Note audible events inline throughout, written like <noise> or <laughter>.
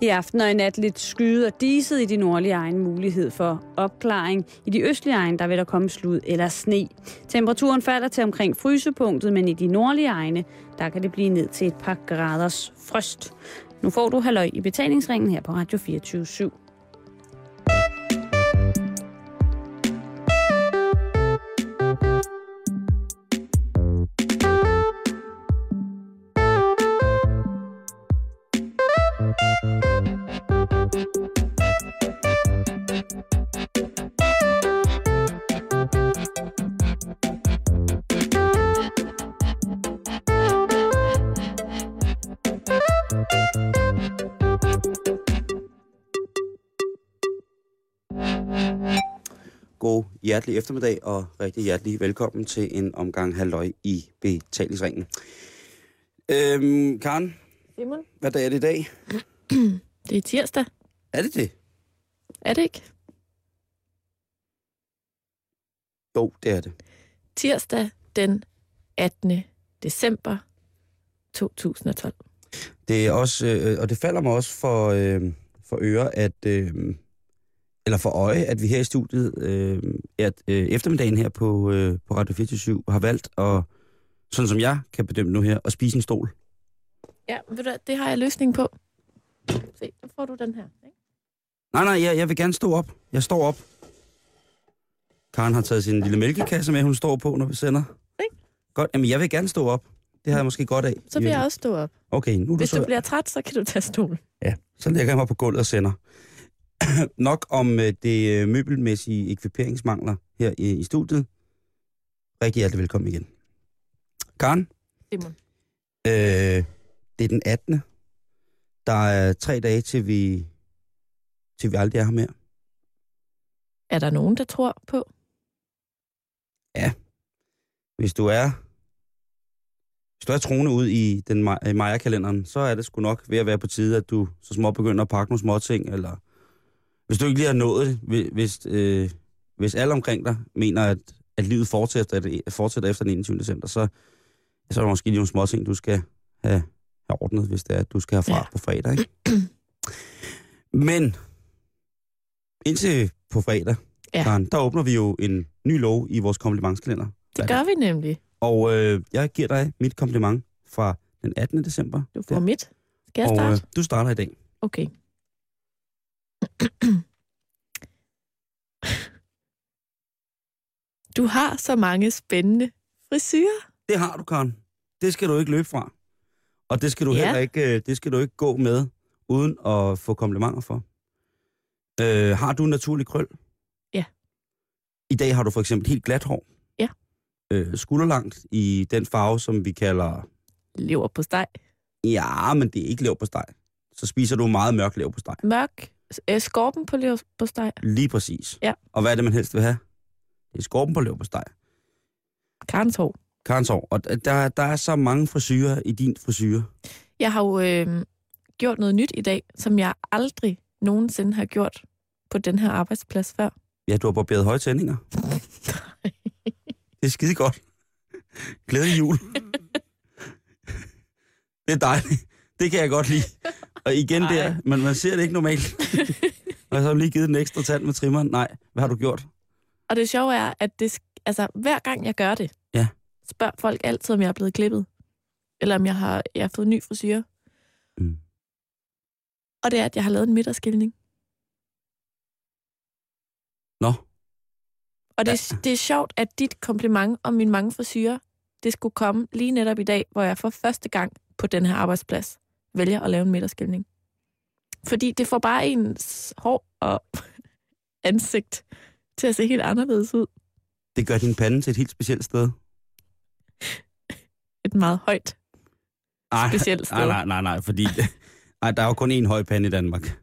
I aften og i nat lidt skyde og diset i de nordlige egne mulighed for opklaring. I de østlige egne der vil der komme slud eller sne. Temperaturen falder til omkring frysepunktet, men i de nordlige egne der kan det blive ned til et par graders frost. Nu får du halløj i betalingsringen her på Radio 24 /7. Hjertelig eftermiddag og rigtig hjertelig velkommen til en omgang halløj i betalingsringen. Øhm, Karen, Simon? hvad dag er det i dag? <clears throat> Det er tirsdag, Er det det? er det ikke? Jo, det er det. Tirsdag den 18. december 2012. Det er også, øh, og det falder mig også for, øh, for øre, at, øh, eller for øje, at vi her i studiet, øh, at øh, eftermiddagen her på, øh, på Radio 24 har valgt at, sådan som jeg kan bedømme nu her, at spise en stol. Ja, ved du, det har jeg løsning på. Se, nu får du den her. Ikke? Nej, nej, jeg, jeg vil gerne stå op. Jeg står op. Karen har taget sin lille mælkekasse med, hun står på, når vi sender. Ikke? Godt, jamen jeg vil gerne stå op. Det har jeg måske godt af. Så vil jeg også stå op. Okay, nu Hvis du så... du bliver træt, så kan du tage stolen. Ja, så lægger jeg mig på gulvet og sender. <coughs> Nok om øh, det øh, møbelmæssige ekviperingsmangler her i, i studiet. Rigtig hjertelig velkommen igen. Karen, Simon. øh, det er den 18. Der er tre dage, til vi, til vi aldrig er her mere. Er der nogen, der tror på? Hvis du er hvis du er troende ud i den Maja-kalenderen, så er det sgu nok ved at være på tide, at du så små begynder at pakke nogle små ting, eller hvis du ikke lige har nået det, hvi- hvis, øh, hvis alle omkring dig mener, at, at livet fortsætter, at fortsætter efter den 21. december, så, så er der måske nogle små ting, du skal have, have ordnet, hvis det er, at du skal herfra ja. Ja. på fredag. Ikke? Men indtil på fredag, Ja. Karen, der åbner vi jo en ny lov i vores komplimentskalender. Det gør vi nemlig. Og øh, jeg giver dig mit kompliment fra den 18. december. Du får Der. mit. Skal jeg og starte? øh, du starter i dag. Okay. Du har så mange spændende frisyrer. Det har du, Karen. Det skal du ikke løbe fra. Og det skal du Ja. heller ikke, øh, det skal du ikke gå med, uden at få komplimenter for. Øh, har du naturlig krøl? Ja. I dag har du for eksempel helt glat hår. Ja. Øh, skulderlangt i den farve, som vi kalder... Lever på steg. Ja, men det er ikke lev på steg. Så spiser du meget mørk lev på steg. Mørk. Øh, skorpen på lever på steg. Lige præcis. Ja. Og hvad er det, man helst vil have? Det er skorpen på lev på steg. Karens hår. Karens hår. Og der, der er så mange frisyrer i din frisyr. Jeg har jo øh, gjort noget nyt i dag, som jeg aldrig nogensinde har gjort på den her arbejdsplads før. Ja, du har barberet høje tændinger. <laughs> Det er skide godt. Glædelig jul. <laughs> Det er dejligt. Det kan jeg godt lide. Og igen Ej. der, men man ser det ikke normalt. <laughs> Og så har lige givet den ekstra tand med trimmeren. Nej, hvad har du gjort? Og det sjove er, at det, altså, hver gang jeg gør det, Ja. spørger folk altid, om jeg er blevet klippet. Eller om jeg har, jeg har fået ny frisyr. Mm. Og det er, at jeg har lavet en midterskilning. Nå, Og det, ja. det er sjovt, at dit kompliment om mine mange frisyrer, det skulle komme lige netop i dag, hvor jeg for første gang på den her arbejdsplads vælger at lave en midterskilning. Fordi det får bare ens hår og <laughs> ansigt til at se helt anderledes ud. det gør din pande til et helt specielt sted. Et meget højt. Ej, Specielt sted. Nej, nej, nej, nej, fordi <laughs> nej, der er jo kun én høj pande i Danmark.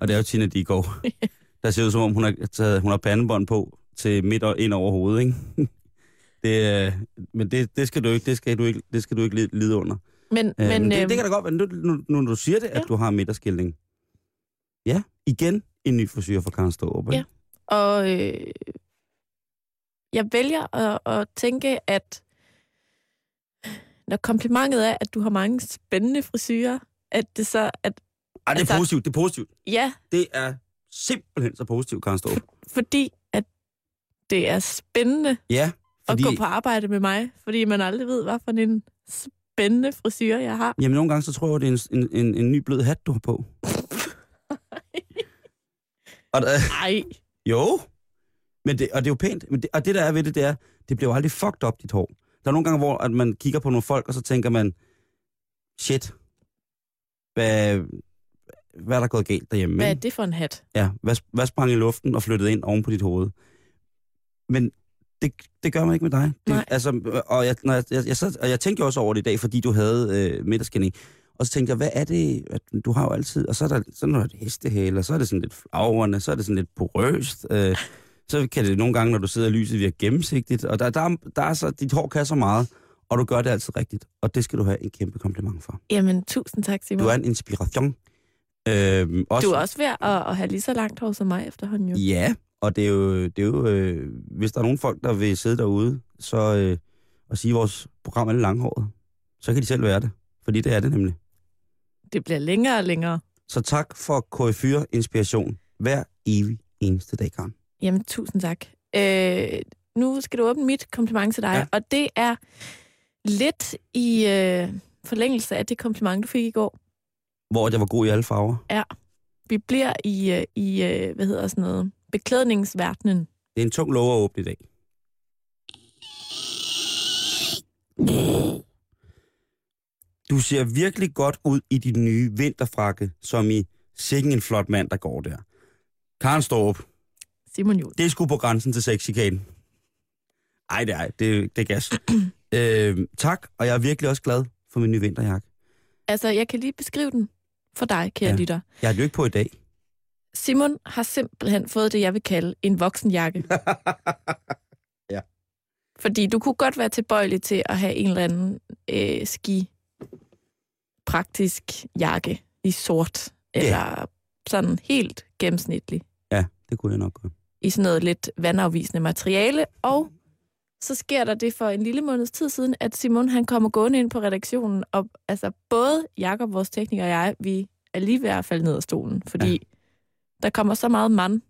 Og det er jo Tina Digård. <laughs> Der ser ud som om, hun har, taget, hun har pandebånd på til midt og ind over hovedet, ikke? Det, øh, men det, det, skal du ikke, det skal du ikke, det skal du ikke lide under. Men, Øh, men, men det, øhm, det kan da godt være, nu, nu, nu du siger det, at Ja. du har midterskilning. Ja, igen en ny frisyr for Karen Stårup. ikke? Ja. Og øh, jeg vælger at, at tænke, at når komplimentet er, at du har mange spændende frisyrer, at det så, at Ej, det er Altså- positivt, det er positivt. Ja, Det er simpelthen så positivt, Karen Storp. fordi at det er spændende Ja, at fordi... gå på arbejde med mig, fordi man aldrig ved, hvad for en spændende frisyr jeg har. Jamen, nogle gange så tror jeg, det er en, en, en, en ny blød hat, du har på. <laughs> og, der, Ej, jo, men det, og det er jo pænt. Men det, og det, der er ved det, det er, det bliver jo aldrig fucked up, dit hår. Der er nogle gange, hvor at man kigger på nogle folk, og så tænker man, shit, hvad, hvad er der gået galt derhjemme? hvad er det for en hat? Ja, hvad, hvad sprang i luften og flyttede ind oven på dit hoved? Men det, det gør man ikke med dig. Det, Nej. altså, og, jeg, når jeg, jeg, jeg sad, og jeg tænkte også over det i dag, fordi du havde øh, middagsskinning. Og så tænkte jeg, hvad er det, at du har jo altid, og så er der så er der et hestehale, og så er det sådan lidt flagrende, så er det sådan lidt porøst. Øh, så kan det nogle gange, når du sidder i lyset, virke gennemsigtigt. Og der, der, er- der er så, dit hår kan så meget, og du gør det altid rigtigt. Og det skal du have en kæmpe kompliment for. Jamen, tusind tak, Simon. Du er en inspiration. Øh, også, du er også ved at, at have lige så langt hår som mig efterhånden jo. Ja, og det er jo, det er jo øh, hvis der er nogen folk, der vil sidde derude så, øh, og sige, at vores program er lidt langhåret, så kan de selv være det. Fordi det er det nemlig. Det bliver længere og længere. Så tak for KF4 Inspiration hver evig eneste dag, Karen. Jamen, tusind tak. Øh, nu skal du åbne mit kompliment til dig, Ja. ja. og det er lidt i øh, forlængelse af det kompliment, du fik i går. Hvor jeg var god i alle farver. Vi bliver i, øh, i øh, hvad hedder sådan noget, beklædningsverdenen. Det er en tung lov at åbne i dag. Du ser virkelig godt ud i din nye vinterfrakke, som i sikken en flot mand, der går der. Karen står op. Simon Juhl. Det er sgu på grænsen til sexchikane. Ej, det er, det, det er gas. <clears throat> øh, tak, og jeg er virkelig også glad for min nye vinterjakke. Altså, jeg kan lige beskrive den for dig, kære Ja. lytter. Jeg det jo ikke på i dag. Simon har simpelthen fået det, jeg vil kalde en voksenjakke. <laughs> Ja. Fordi du kunne godt være tilbøjelig til at have en eller anden øh, ski praktisk jakke i sort, eller sådan helt gennemsnitlig, Ja, det kunne jeg nok godt. i sådan noget lidt vandafvisende materiale. Og så sker der det for en lille måneds tid siden, at Simon han kommer gående ind på redaktionen, og altså både Jakob, vores tekniker og jeg, vi er lige ved at falde ned af stolen, fordi ja. Der kommer så meget mand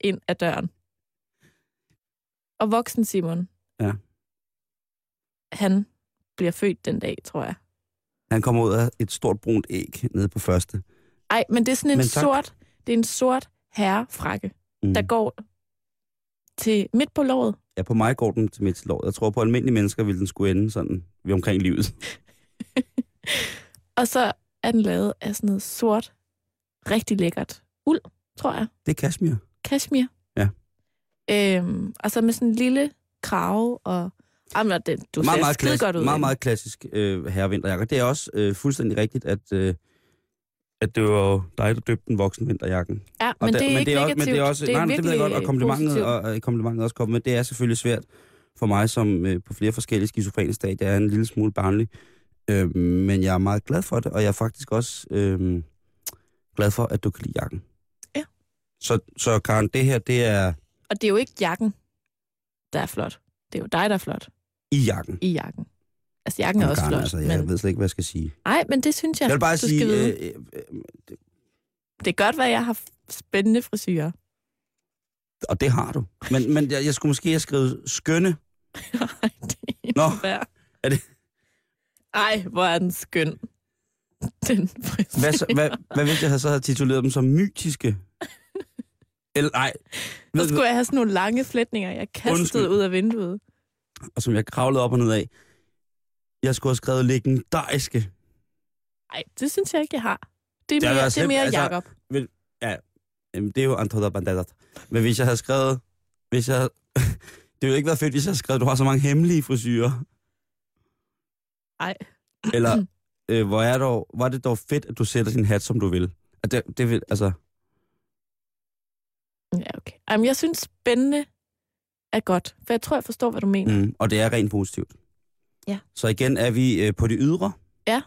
ind ad døren. Og voksen Simon, Ja. han bliver født den dag, tror jeg. Han kommer ud af et stort brunt æg nede på første. Ej, men det er sådan en sort, det er en sort herrefrakke, Mm. der går til midt på låret. Ja, på mig går den til midt til låret. Jeg tror, på almindelige mennesker ville den skulle ende sådan ved omkring livet. <laughs> Og så er den lavet af sådan noget sort, rigtig lækkert uld, tror jeg. Det er kashmir. Kashmir. Ja. Øhm, og så med sådan en lille krave og... Jamen, det, du meget, ser meget, klassisk, godt ud. meget, meget klassisk øh, herrevinterjakke. Det er også øh, fuldstændig rigtigt, at, øh, at det var dig, der døbte den voksen vinterjakken. Ja, Og men det er men ikke det er også, negativt. men det er også, det er nej, nej, det ved jeg godt, og komplimentet, positivt. og, og komplimentet også kommet med. Det er selvfølgelig svært for mig, som øh, på flere forskellige skizofrene stadier er en lille smule barnlig. Øh, men jeg er meget glad for det, og jeg er faktisk også øh, glad for, at du kan lide jakken. Ja. Så, så Karen, det her, det er Og det er jo ikke jakken, der er flot. Det er jo dig, der er flot i jakken. i jakken. Altså, jakken er Om også Karen, flot. Altså, jeg men... ved slet ikke, hvad jeg skal sige. Nej, men det synes jeg, Jeg vil bare du sige, skal vide. øh, øh, øh, Det er godt, at jeg har spændende frisyrer. og det har du. Men, men jeg, jeg skulle måske have skrevet skønne. <laughs> Nej, det er Nå, er det- Ej, hvor er den skøn. <laughs> Den frisyr. Hvad, så, hvad, hvad hvis jeg så havde tituleret dem som mytiske? Eller nej. Så skulle jeg have sådan nogle lange flætninger, jeg kastede Undskyld. ud af vinduet. og som jeg kravlede op og ned af. Jeg skulle have skrevet legendariske. Nej, det synes jeg ikke, jeg har. Det er mere, det er mere simpelt- Jacob. Jamen, det er jo Antonio Banderas. Men hvis jeg havde skrevet... Hvis jeg <laughs> det ville ikke være fedt, hvis jeg havde skrevet, du har så mange hemmelige frisyrer. Ej. Eller, øh, hvor, er dog, er det dog fedt, at du sætter din hat, som du vil. At det, det vil, altså... Ja, okay. Jamen, jeg synes, spændende er godt, for jeg tror, jeg forstår, hvad du mener. Mm, og det er rent positivt. Ja. Så igen er vi øh, på det ydre. Ja.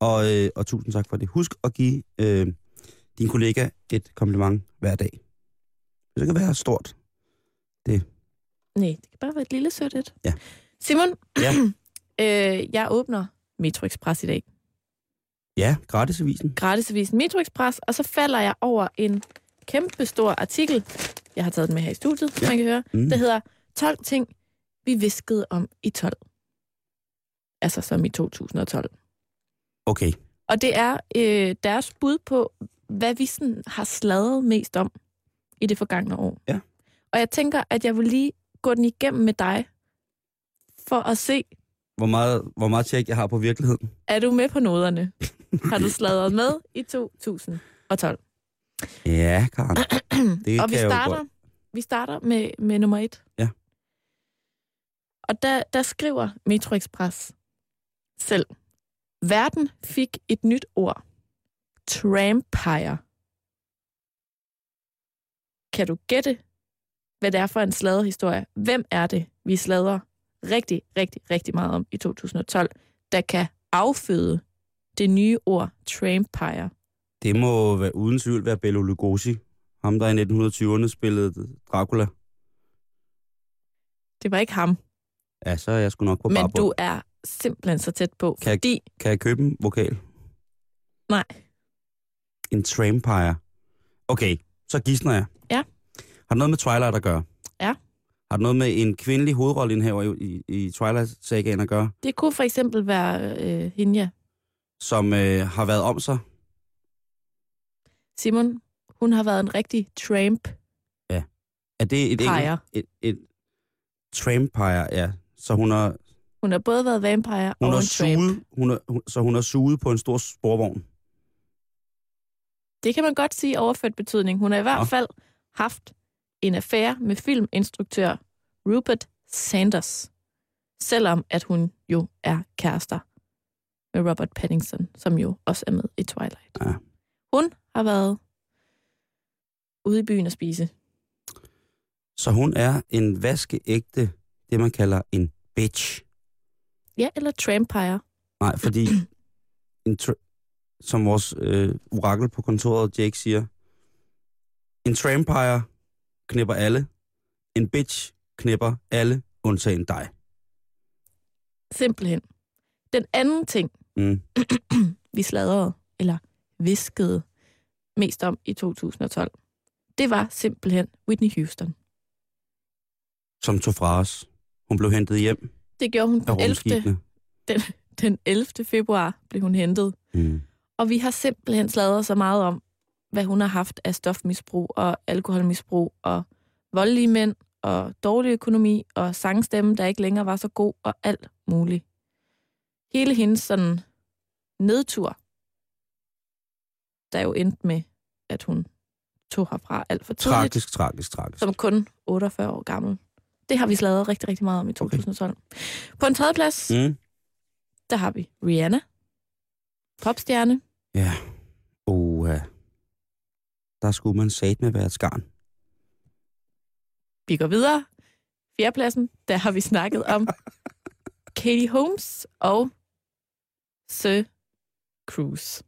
Og, øh, og tusind tak for det. Husk at give øh, din kollega et kompliment hver dag. Det kan være stort. Nej, det kan bare være et lille sødt et. Ja. Simon, Ja. <clears throat> øh, jeg åbner Metro Express i dag. Ja, gratisavisen. gratisavisen Metro Express, og så falder jeg over en kæmpe stor artikel. Jeg har taget den med her i studiet, ja. man kan høre. Mm. Det hedder 12 ting, vi viskede om i 12. Altså som i 2012. Okay. Og det er øh, deres bud på, hvad vi sådan har sladret mest om i det forgangne år. Ja. Og jeg tænker, at jeg vil lige gå den igennem med dig, for at se, Hvor meget, hvor meget tjek jeg har på virkeligheden. er du med på noderne? har du sladret med i 2012? Ja, Karen. Det og vi starter, vi starter med, med nummer et. Ja. Og der, der skriver Metro Express selv, verden fik et nyt ord. Trampire. Kan du gætte, hvad det er for en sladerhistorie? Hvem er det, vi slader rigtig, rigtig, rigtig meget om i 2012, der kan afføde det nye ord Trampire? Det må være, uden tvivl være Bela Lugosi. Ham, der i 1920'erne spillede Dracula. Det var ikke ham, Ja, så er jeg sgu nok på men barbund. du er simpelthen så tæt på, Kan jeg- fordi Kan jeg købe en vokal? Nej. En trampire. Okay, så gidsner jeg. Ja. Har noget med Twilight at gøre? Ja. Har det noget med en kvindelig hovedrolleindhaver i, i, i Twilight-sagaen at gøre, det kunne for eksempel være øh, hende, ja. som øh, har været om sig? Simon, hun har været en rigtig tramp Er det et, Pire. et, et trampire, ja. Så hun har, Hun har både været vampire hun og en tramp. suget, hun har, hun, så hun har suget på en stor sporvogn. Det kan man godt sige overført betydning. Hun har i hvert Nå. fald haft en affære med filminstruktør Rupert Sanders. Selvom at hun jo er kærester med Robert Pattinson, som jo også er med i Twilight. Ja. Hun har været ude i byen og spise. Så hun er en vaskeægte, det man kalder en bitch. Ja, eller trampire. Nej, fordi <clears throat> en som vores øh, orakel på kontoret, Jake, siger, en trampire knipper alle, en bitch knipper alle, undtagen dig. Simpelthen. Den anden ting, Mm. <clears throat> vi sladrede, eller viskede mest om i 2012, det var simpelthen Whitney Houston. Som tog fra os. Hun blev hentet hjem Det gjorde hun den 11. rumskibene. den 11. februar, blev hun hentet. Mm. Og vi har simpelthen sladret så meget om, hvad hun har haft af stofmisbrug og alkoholmisbrug og voldelige mænd og dårlig økonomi og sangstemme, der ikke længere var så god og alt muligt. Hele hendes sådan nedtur, der jo endte med, at hun tog herfra alt for tidligt, Tragisk, tragisk, tragisk. som kun 48 år gammel. Det har vi sladret rigtig, rigtig meget om i 2012. Okay. På en tredje plads, Mm. der har vi Rihanna, popstjerne. Ja. Uh, der skulle man sat med være et skarn. Vi går videre. Fjerdepladsen, der har vi snakket om <laughs> Katie Holmes og Sir Cruise.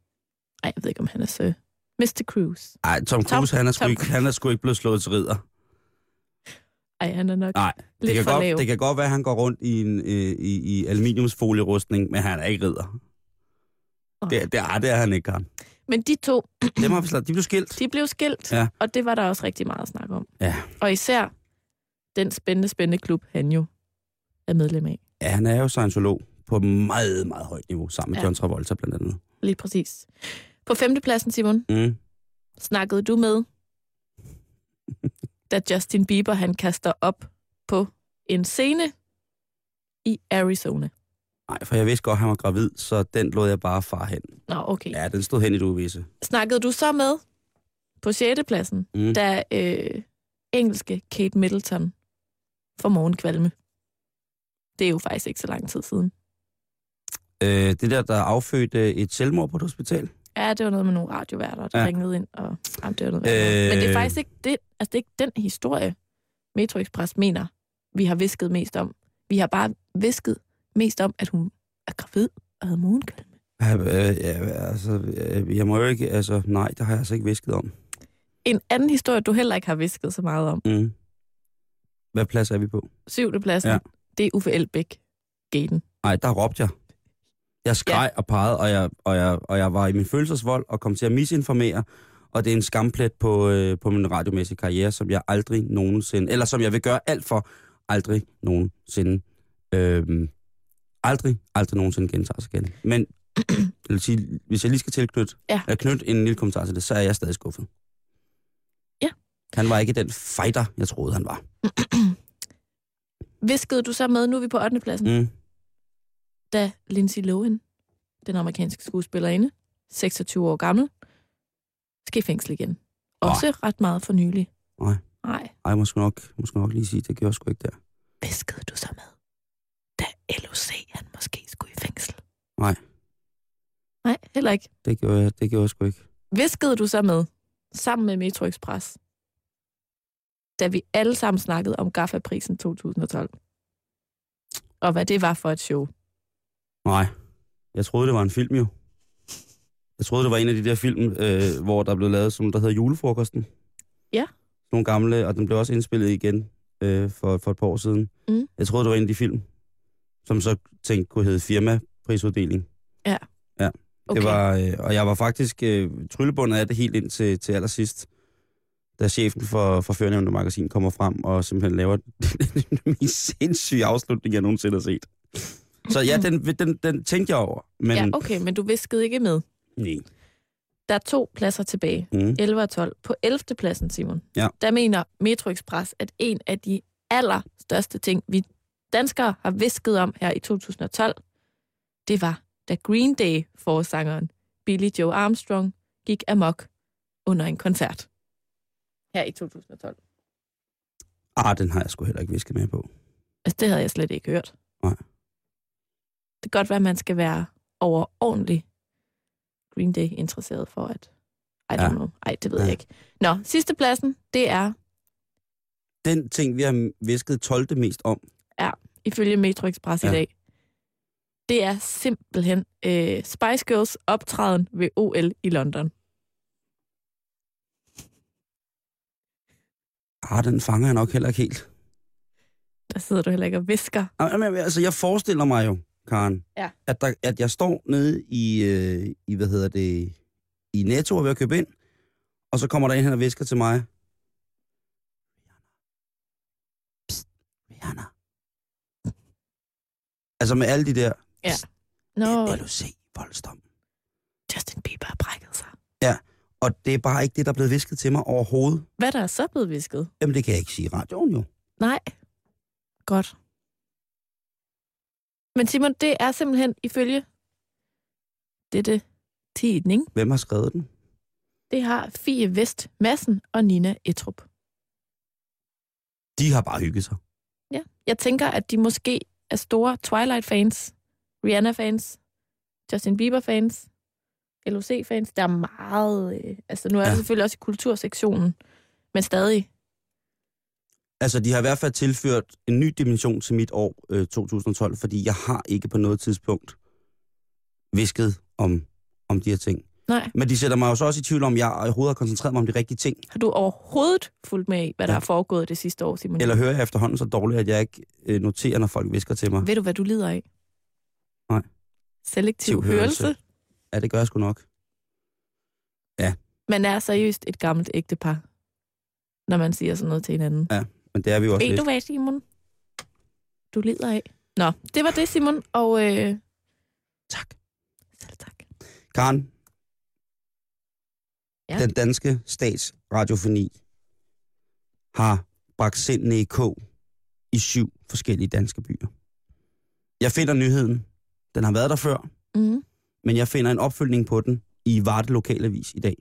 Ej, jeg ved ikke, om han er Sir. Mr. Cruise. Ej, Tom Tom- Cruise, han er, sgu Tom ikke, han er sgu ikke blevet slået til ridder. Ej, han er nok Nej, det lidt kan, for lav. godt, det kan godt være, at han går rundt i en øh, i, i aluminiumsfolierustning, men han er ikke ridder. Åh. Det, det, er, det er han ikke, han. Men de to, Dem har vi slet, de blev skilt. de blev skilt, Ja. og det var der også rigtig meget at snakke om. Ja. Og især den spændende, spændende klub, han jo er medlem af. Ja, han er jo scientolog på meget, meget højt niveau, sammen med Ja. ja. John Travolta blandt andet. Lige præcis. På femtepladsen, Simon, Mm. snakkede du med, da Justin Bieber han kaster op på en scene i Arizona. Nej, for jeg vidste godt, at han var gravid, så den lod jeg bare far hen. Nå, okay. Ja, den stod hen i det uvisse. Snakkede du så med på 6. pladsen, Mm. da øh, engelske Kate Middleton for morgenkvalme? Det er jo faktisk ikke så lang tid siden. Øh, det der, der affødte et selvmord på et hospital. Ja, det var noget med nogle radioværter, der ja. Ringede ind, og jamen, det var noget øh... Men det er Øh. faktisk ikke, det, altså, det er ikke den historie, Metro Express mener, vi har visket mest om. Vi har bare visket mest om, at hun er gravid og havde morgenkvalme. Ja, øh, ja, altså, øh, jeg må jo ikke, altså, nej, det har jeg altså ikke visket om. En anden historie, du heller ikke har visket så meget om. Mm. Hvad plads er vi på? Syvende pladsen, ja. Ja. det er Uffe Elbæk, gaten. Nej, der råbte jeg. Jeg skreg ja. og pegede, og jeg, og, jeg, og jeg var i min følelsesvold og kom til at misinformere. Og det er en skamplet på, øh, på min radiomæssige karriere, som jeg aldrig nogensinde, eller som jeg vil gøre alt for, aldrig nogensinde, øh, aldrig, aldrig nogensinde gentager sig igen. Men jeg vil sige, hvis jeg lige skal tilknytte, Ja. ja. knytte en lille kommentar til det, så er jeg stadig skuffet. Ja. Han var ikke den fighter, jeg troede, han var. Viskede du så med, nu er vi på 8. pladsen, Mm. da Lindsay Lohan, den amerikanske skuespillerinde, 26 år gammel, skal i fængsel igen. Også ret meget for nylig. Nej. Nej. Ej, måske nok, måske nok lige sige, det gjorde jeg sgu ikke der. Viskede du så med, da LOC han måske skulle i fængsel? Nej. Nej, heller ikke. Det gjorde jeg, det gjorde jeg sgu ikke. Viskede du så med, sammen med Metro Express, da vi alle sammen snakkede om GAFA-prisen 2012? Og hvad det var for et show. Nej. Jeg troede, det var en film jo. Jeg troede, det var en af de der film, øh, hvor der blev lavet, som der hedder Julefrokosten. Ja. Nogle gamle, og den blev også indspillet igen øh, for, for et par år siden. Mm. Jeg troede, det var en af de film, som så tænkte kunne hedde firma-prisuddeling. Okay. Det var, øh, og jeg var faktisk øh, tryllebundet af det helt ind til, til allersidst, da chefen for, for Førnævnte Magasin kommer frem og simpelthen laver <laughs> den mest sindssyge afslutning, jeg nogensinde har set. Så ja, den, den, den tænkte jeg over, men... Ja, okay, men du viskede ikke med. Nej. Der er to pladser tilbage. Mm. 11 og 12. På 11. pladsen, Simon, Ja. der mener Metro Express, at en af de allerstørste ting, vi danskere har visket om her i 2012, det var, da Green Day forsangeren Billy Joe Armstrong gik amok under en koncert her i 2012. Ah, den har jeg sgu heller ikke visket med på. Altså, det havde jeg slet ikke hørt. Nej. Det kan godt være, at man skal være overordentlig Green Day interesseret for at... I don't Ja. know. Ej, det ved Ja. jeg ikke. Nå, sidste pladsen, det er Den ting, vi har visket 12. mest om, ifølge Metro Express ja. Ja. i dag, det er simpelthen øh, Spice Girls optræden ved OL i London. ah, den fanger jeg nok heller ikke helt. Der sidder du heller ikke og visker. Ah, men, altså, jeg forestiller mig jo, Karen, Ja. at, der, at jeg står nede i, øh, i, hvad hedder det, i Netto og ved at købe ind, og så kommer der en hen og visker til mig. Psst, Rihanna. Altså med alle de der, Nå, LOC, voldsdom. Justin Bieber har brækket sig. Og det er bare ikke det, der er blevet visket til mig overhovedet. Hvad der er så blevet visket? Jamen, det kan jeg ikke sige i radioen jo. Nej. Godt. Men Simon, det er simpelthen ifølge dette tidning, Hvem har skrevet den? det har Fie Vest Madsen og Nina Etrup. De har bare hygget sig. Ja. Jeg tænker, at de måske er store Twilight-fans, Rihanna-fans, Justin Bieber-fans, LOC-fans. Der er meget... Øh, altså, nu er ja. Det selvfølgelig også i kultursektionen, men stadig. Altså, de har i hvert fald tilført en ny dimension til mit år øh, 2012, fordi jeg har ikke på noget tidspunkt visket om, om de her ting. Nej. Men de sætter mig jo så også i tvivl om, jeg overhovedet har koncentreret mig om de rigtige ting. Har du overhovedet fulgt med i, hvad der Ja. er foregået det sidste år, Simon? Eller hører jeg efterhånden så dårligt, at jeg ikke øh, noterer, når folk visker til mig. Ved du, hvad du lider af? Selektiv hørelse. hørelse. Ja, det gør jeg sgu nok. Man er seriøst et gammelt ægtepar, når man siger sådan noget til hinanden. Men det er vi jo også Ved lidt. du hvad, Simon? Du lider af. Nå, det var det, Simon, og øh, Tak. selv tak. Karen, Ja. den danske statsradiofoni har bragt sindene i kog i syv forskellige danske byer. Jeg finder nyheden. Den har været der før, Mm. men jeg finder en opfølgning på den i Varde Lokalavis i dag.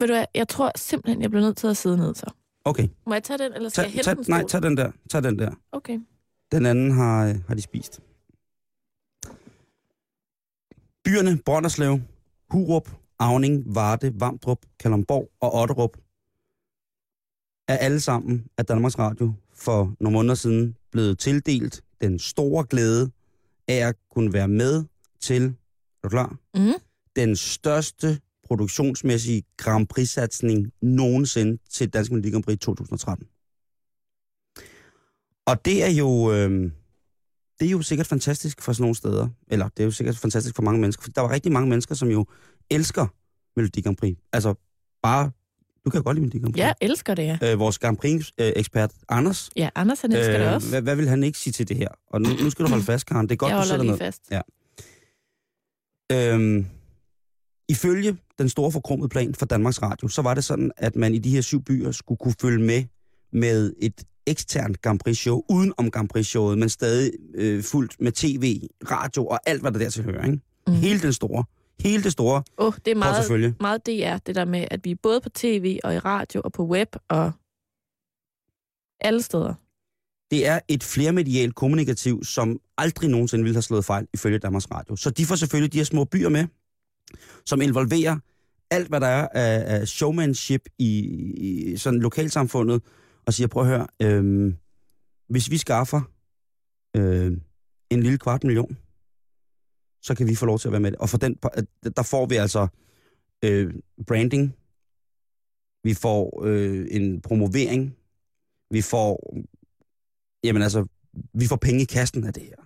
Ved du hvad, jeg tror simpelthen, jeg bliver nødt til at sidde ned så. Okay, Må jeg tage den, eller skal tag, jeg hente tag, den nej, tag den der. Tag den der. Okay. Den anden har, øh, har de spist. Byerne Brønderslev, Hurup, Avning, Varde, Vamdrup, Kalundborg og Otterup er alle sammen af Danmarks Radio for nogle måneder siden blevet tildelt den store glæde af at kunne være med til, er du klar? Mm. Den største produktionsmæssige Grand Prix-satsning nogensinde til Dansk Melodi Grand Prix 2013. Og det er jo, øh, det er jo sikkert fantastisk for sådan nogle steder. Eller det er jo sikkert fantastisk for mange mennesker. For der var rigtig mange mennesker, som jo elsker Melodi Grand Prix. Altså bare, du kan godt lide Melodi Grand Prix. Jeg elsker det, ja. Øh, vores Grand Prix-ekspert, Anders, Ja, Anders han elsker øh, det også. hvad, hvad vil han ikke sige til det her? Og nu, nu skal du holde fast, Karen. Det er godt, jeg du lige med. fast. Ja. Øhm, ifølge den store forkromede plan for Danmarks Radio, så var det sådan, at man i de her syv byer skulle kunne følge med med et eksternt Grand Prix-show, uden om Grand Prix-showet, men stadig øh, fuldt med tv, radio og alt, hvad der dertil hører. Ikke? Mhm. Hele den store, hele det store oh, det er meget, meget DR, det der med, at vi er både på tv og i radio og på web og alle steder. Det er et flermedialt kommunikativ, som aldrig nogensinde ville have slået fejl ifølge Danmarks Radio. Så de får selvfølgelig de her små byer med, som involverer alt, hvad der er af, af showmanship i, i sådan lokalsamfundet, og siger, prøv at høre, øhm, hvis vi skaffer øh, en lille kvart million, så kan vi få lov til at være med. Og for den, der får vi altså øh, branding, vi får øh, en promovering, vi får, jamen altså, vi får penge i kassen af det her.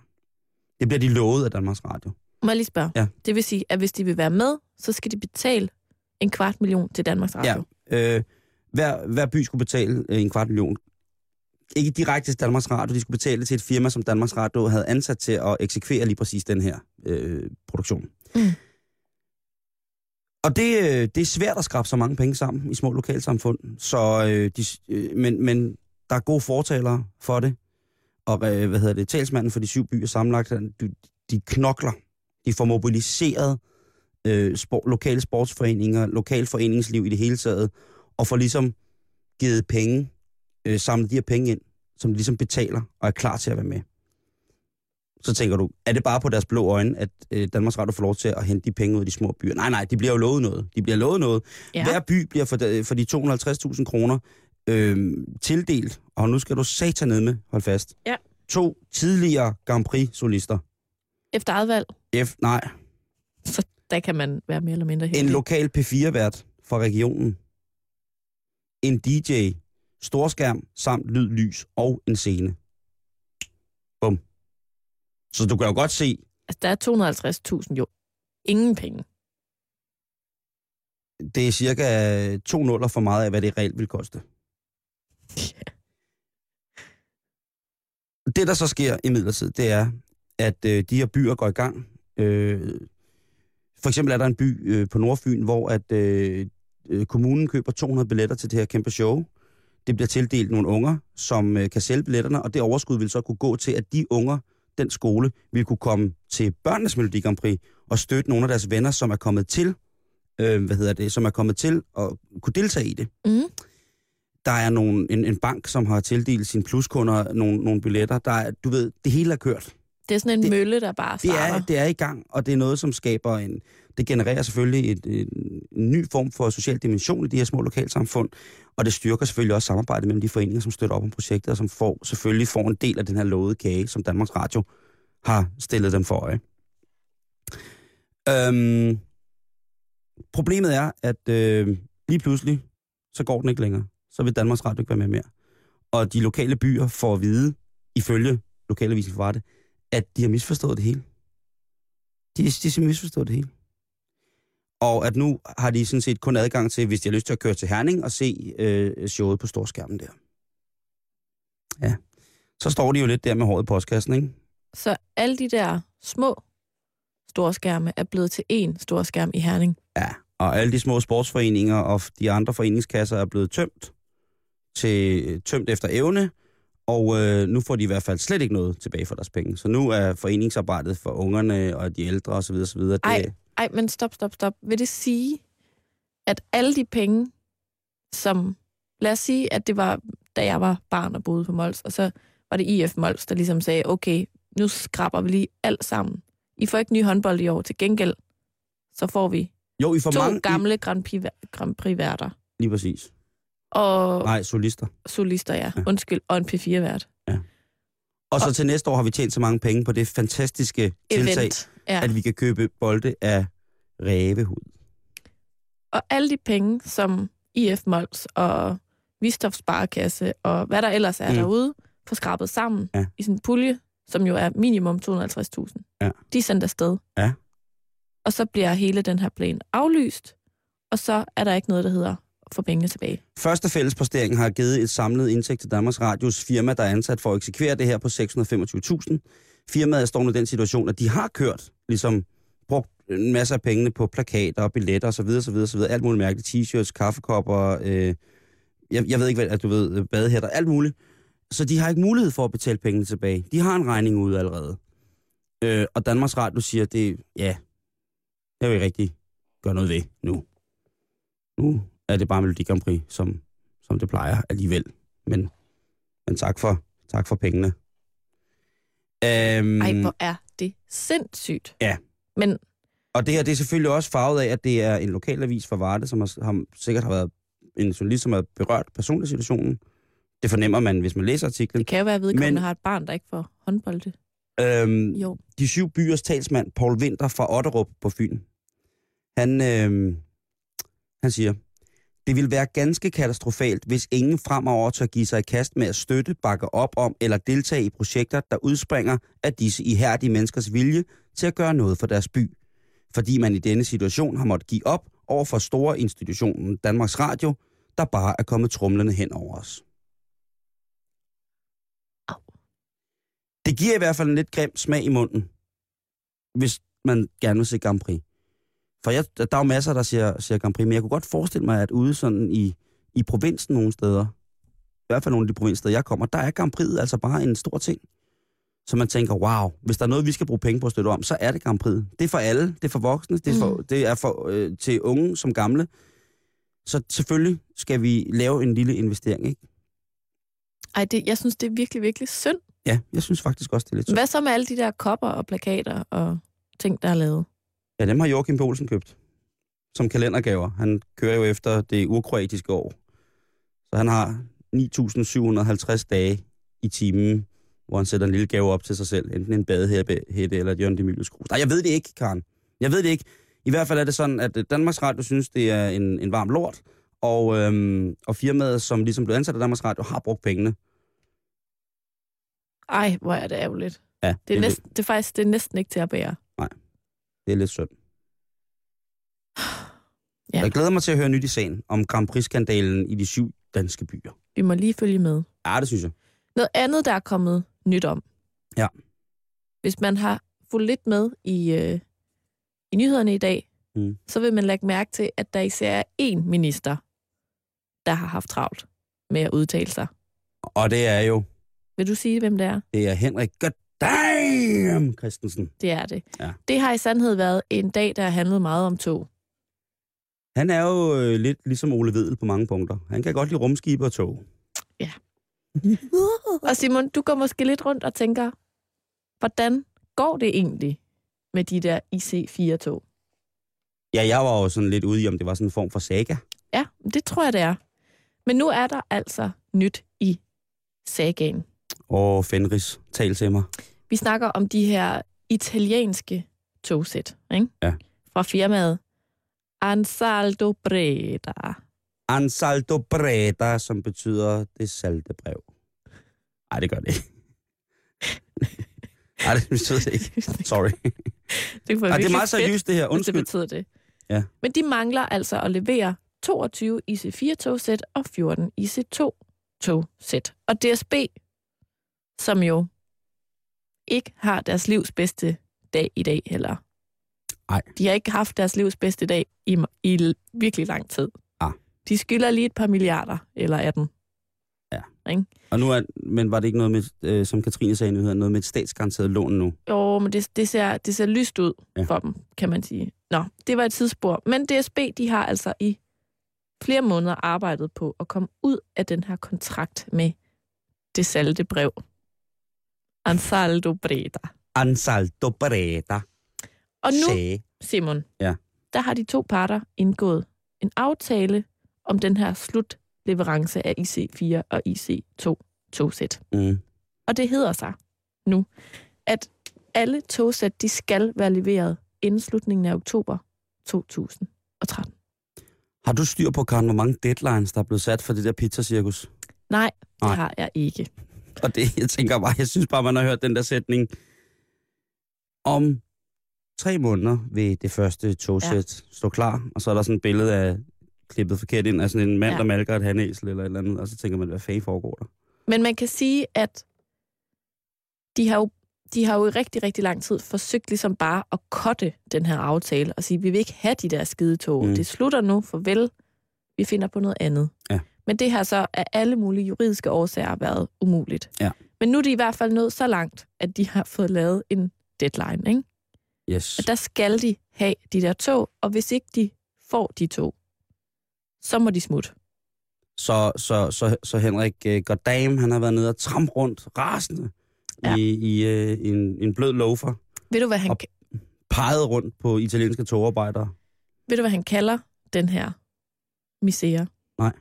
Det bliver de lovet af Danmarks Radio. Må jeg lige spørge? Ja. Det vil sige, at hvis de vil være med, så skal de betale en kvart million til Danmarks Radio. Ja. Øh, hver, hver by skulle betale øh, en kvart million. Ikke direkte til Danmarks Radio, de skulle betale til et firma, som Danmarks Radio havde ansat til at eksekvere lige præcis den her øh, produktion. Mm. Og det, øh, det er svært at skrabe så mange penge sammen i små lokalsamfund, så, øh, de, øh, men, men der er gode fortalere for det. Og øh, hvad hedder det, talsmanden for de syv byer sammenlagt, de, de knokler. De får mobiliseret øh, sport, lokale sportsforeninger, lokal foreningsliv i det hele taget, og får ligesom givet penge, øh, samlet de her penge ind, som de ligesom betaler og er klar til at være med. Så tænker du, er det bare på deres blå øjne, at øh, Danmarks Radio får lov til at hente de penge ud af de små byer? Nej, nej, de bliver jo lovet noget. De bliver lovet noget. Ja. Hver by bliver for de, for de 250.000 kroner øh, tildelt, og nu skal du satan ned med, hold fast, Ja. to tidligere Grand Prix-solister. Efter eget valg, F, nej, så der kan man være mere eller mindre en heldig. lokal P4-vært fra regionen, en DJ, storskærm samt lyd, lys og en scene. Bum. Så du kan jo godt se, Altså, der er 250.000 jo. Ingen penge. det er cirka to nuller for meget af, hvad det reelt vil koste. <laughs> Det, der så sker i midlertid, det er, at øh, de her byer går i gang. Øh, for eksempel er der en by øh, på Nordfyn, hvor at øh, øh, kommunen køber 200 billetter til det her kæmpe show. Det bliver tildelt nogle unger, som øh, kan sælge billetterne, og det overskud vil så kunne gå til, at de unger, den skole, vil kunne komme til børnenes Melodi Grand Prix og støtte nogle af deres venner, som er kommet til, øh, hvad hedder det, som er kommet til at kunne deltage i det. Mm. Der er nogle, en, en bank, som har tildelt sine pluskunder nogle, nogle billetter. Der er, du ved, det hele er kørt. Det er sådan en Det- det, mølle, der bare Det starter. er, det er i gang, og det er noget, som skaber en... Det genererer selvfølgelig et, et, en ny form for social dimension i de her små lokalsamfund, og det styrker selvfølgelig også samarbejdet mellem de foreninger, som støtter op om projektet, og som får, selvfølgelig får en del af den her lovede kage, som Danmarks Radio har stillet dem for øje. Øhm, problemet er, at øh, lige pludselig, så går den ikke længere. Så vil Danmarks Radio ikke være med mere. Og de lokale byer får at vide, ifølge lokalavisen for det, at de har misforstået det hele. De, de har simpelthen misforstået det hele. Og at nu har de sådan set kun adgang til, hvis de har lyst til at køre til Herning og se øh, showet på storskærmen der. Ja. Så står de jo lidt der med håret i postkassen, ikke? Så alle de der små storskærme er blevet til én storskærm i Herning. Ja. Og alle de små sportsforeninger og de andre foreningskasser er blevet tømt, til, tømt efter evne, og øh, nu får de i hvert fald slet ikke noget tilbage for deres penge. Så nu er foreningsarbejdet for ungerne og de ældre osv. osv. Det, Ej. Men stop, stop, stop. Vil det sige, at alle de penge, som... Lad os sige, at det var, da jeg var barn og boede på Mols, og så var det IF Mols, der ligesom sagde, okay, nu skraber vi lige alt sammen. I får ikke ny håndbold i år. Til gengæld, så får vi jo, I får to mange... gamle Grand Prix- Grand Prix-værter. I, lige præcis. Og Nej, solister. solister, ja. Ja. Undskyld. Og en P4-vært. Og så til næste år har vi tjent så mange penge på det fantastiske tiltag, Event. Ja. at vi kan købe bolde af rævehud. Og alle de penge, som IF Mols og Vistof Sparekasse og hvad der ellers er Mm. derude, får skrabet sammen Ja. i sådan en pulje, som jo er minimum 250.000, Ja. de er sendt afsted. Ja. Og så bliver hele den her plan aflyst, og så er der ikke noget, der hedder at få pengene tilbage. Første fællespostering har givet et samlet indtægt til Danmarks Radios firma, der er ansat for at eksekvere det her på 625.000. Firmaet står nu i den situation, at de har kørt, ligesom brugt en masse af pengene på plakater, billetter osv., osv., osv. alt muligt mærkeligt, t-shirts, kaffekopper, øh, jeg, jeg ved ikke, hvad at du ved, badehætter, alt muligt. Så de har ikke mulighed for at betale pengene tilbage. De har en regning ude allerede. Øh, og Danmarks Radio siger, det ja, jeg vil rigtig gøre noget ved nu. Nu er det bare Melodi Grand Prix, som, som det plejer alligevel. Men, men tak, for, tak for pengene. Øhm, Ej, hvor er det sindssygt. Ja. Men Og det her det er selvfølgelig også farvet af, at det er en lokalavis fra Varde, som har, har, sikkert har været en journalist, som har berørt personlig situationen. Det fornemmer man, hvis man læser artiklen. det kan jo være, at vedkommende Men- har et barn, der ikke får håndbolde. Øhm, Jo. de syv byers talsmand, Paul Winter fra Otterup på Fyn, han, øhm, han siger, det vil være ganske katastrofalt, hvis ingen fremover tør give sig i kast med at støtte, bakke op om eller deltage i projekter, der udspringer af disse ihærdige menneskers vilje til at gøre noget for deres by. Fordi man i denne situation har måttet give op over for store institutionen Danmarks Radio, der bare er kommet trumlende hen over os. Au. Det giver i hvert fald en lidt grim smag i munden, hvis man gerne vil se Grand Prix. For jeg, der er jo masser, der siger, siger Grand Prix, men jeg kunne godt forestille mig, at ude sådan i, i provinsen nogle steder, i hvert fald nogle af de provinssteder, jeg kommer, der er Grand Prix altså bare en stor ting. Så man tænker, wow, hvis der er noget, vi skal bruge penge på at støtte om, så er det Grand Prix. Det er for alle, det er for voksne, det er, for, Mm. det er for, øh, til unge som gamle. Så selvfølgelig skal vi lave en lille investering, ikke? Ej, det, jeg synes, det er virkelig, virkelig synd. Ja, jeg synes faktisk også, det er lidt synd. Hvad så med alle de der kopper og plakater og ting, der er lavet? Ja, dem har Joachim Poulsen købt som kalendergaver. Han kører jo efter det urkroatiske år. Så han har 9.750 dage i timen, hvor han sætter en lille gave op til sig selv. Enten en badehætte eller et Jørgen Demilius Krus. Nej, jeg ved det ikke, Karen. Jeg ved det ikke. I hvert fald er det sådan, at Danmarks Radio synes, det er en, en varm lort. Og, øhm, og firmaet, som ligesom blev ansat af Danmarks Radio, har brugt pengene. Ej, hvor er det ærgerligt. Ja, Det er, lidt- næsten, det er faktisk det er næsten ikke til at bære. det er lidt synd. <sighs> Ja. Jeg glæder mig til at høre nyt i sagen om Grand Prix-skandalen i de syv danske byer. Vi må lige følge med. Ja, det synes jeg. Noget andet, der er kommet nyt om. Ja. Hvis man har fulgt lidt med i, øh, i nyhederne i dag, Mm. så vil man lægge mærke til, at der især er én minister, der har haft travlt med at udtale sig. Og det er jo Vil du sige, hvem det er? Det er Henrik Goddamn Christensen. Det er det. Ja. Det har i sandhed været en dag, der har handlet meget om tog. Han er jo øh, lidt ligesom Ole Vedel på mange punkter. Han kan godt lide rumskibe og tog. Og Simon, du går måske lidt rundt og tænker, hvordan går det egentlig med de der IC4-tog? Ja, jeg var jo sådan lidt ude i, om det var sådan en form for saga. Ja, det tror jeg, det er. Men nu er der altså nyt i sagaen. Og Fenris, tal til mig. Vi snakker om de her italienske togsæt, ikke? Ja. Fra firmaet Ansaldo Breda. Ansaldo Breda, som betyder det salte brev. Nej, det gør det ikke. Nej, det betyder det ikke. Sorry. det, Ej, det er meget seriøst, det her. Hvis det Undskyld. betyder det. Ja. Men de mangler altså at levere 22 IC4-togsæt og 14 IC2-togsæt. Og DSB, som jo ikke har deres livs bedste dag i dag heller. Nej. De har ikke haft deres livs bedste dag i, i virkelig lang tid. De skylder lige et par milliarder, eller 18. Og nu er, men var det ikke noget med, øh, som Katrine sagde i nyhederne, noget med et statsgaranteret lån nu? Jo, men det, det, ser, det ser lyst ud Ja. ja. for dem, kan man sige. Nå, det var et tidsspor. Men DSB, de har altså i flere måneder arbejdet på at komme ud af den her kontrakt med det salte brev. Ansaldo Breda. Ansaldo Breda. Og nu. Simon, Ja. der har de to parter indgået en aftale om den her slutleverance af IC4 og IC2 togsæt. Mm. Og det hedder sig nu, at alle togsæt, de skal være leveret inden slutningen af oktober 2013. Har du styr på, Karen, hvor mange deadlines, der er blevet sat for det der pizzacirkus? Nej, det Nej. har jeg ikke. Og det, jeg tænker bare, jeg synes bare, man har hørt den der sætning. Om tre måneder vil det første togsæt ja. stå klar, og så er der sådan et billede af klippet forkert ind af sådan en mand, ja. Der malker et hanæsel eller et eller andet, og så tænker man, hvad fanden foregår der? Men man kan sige, at de har jo, de har jo i rigtig, rigtig lang tid forsøgt ligesom bare at kotte den her aftale og sige, vi vil ikke have de der skidetog. Mm. Det slutter nu, farvel. Vi finder på noget andet. Ja. Men det har så af alle mulige juridiske årsager været umuligt. Ja. Men nu er de i hvert fald nået så langt, at de har fået lavet en deadline. Ikke? Yes. At der skal de have de der tog, og hvis ikke de får de tog, så må de smutte. Så, så, så, så Henrik uh, Goddam, han har været nede og trampe rundt, rasende, ja. Ja. i, i uh, en, en blød loafer, Ved du, hvad han, Og- peget rundt på italienske togarbejdere. ved du, hvad han kalder den her misære? Nej.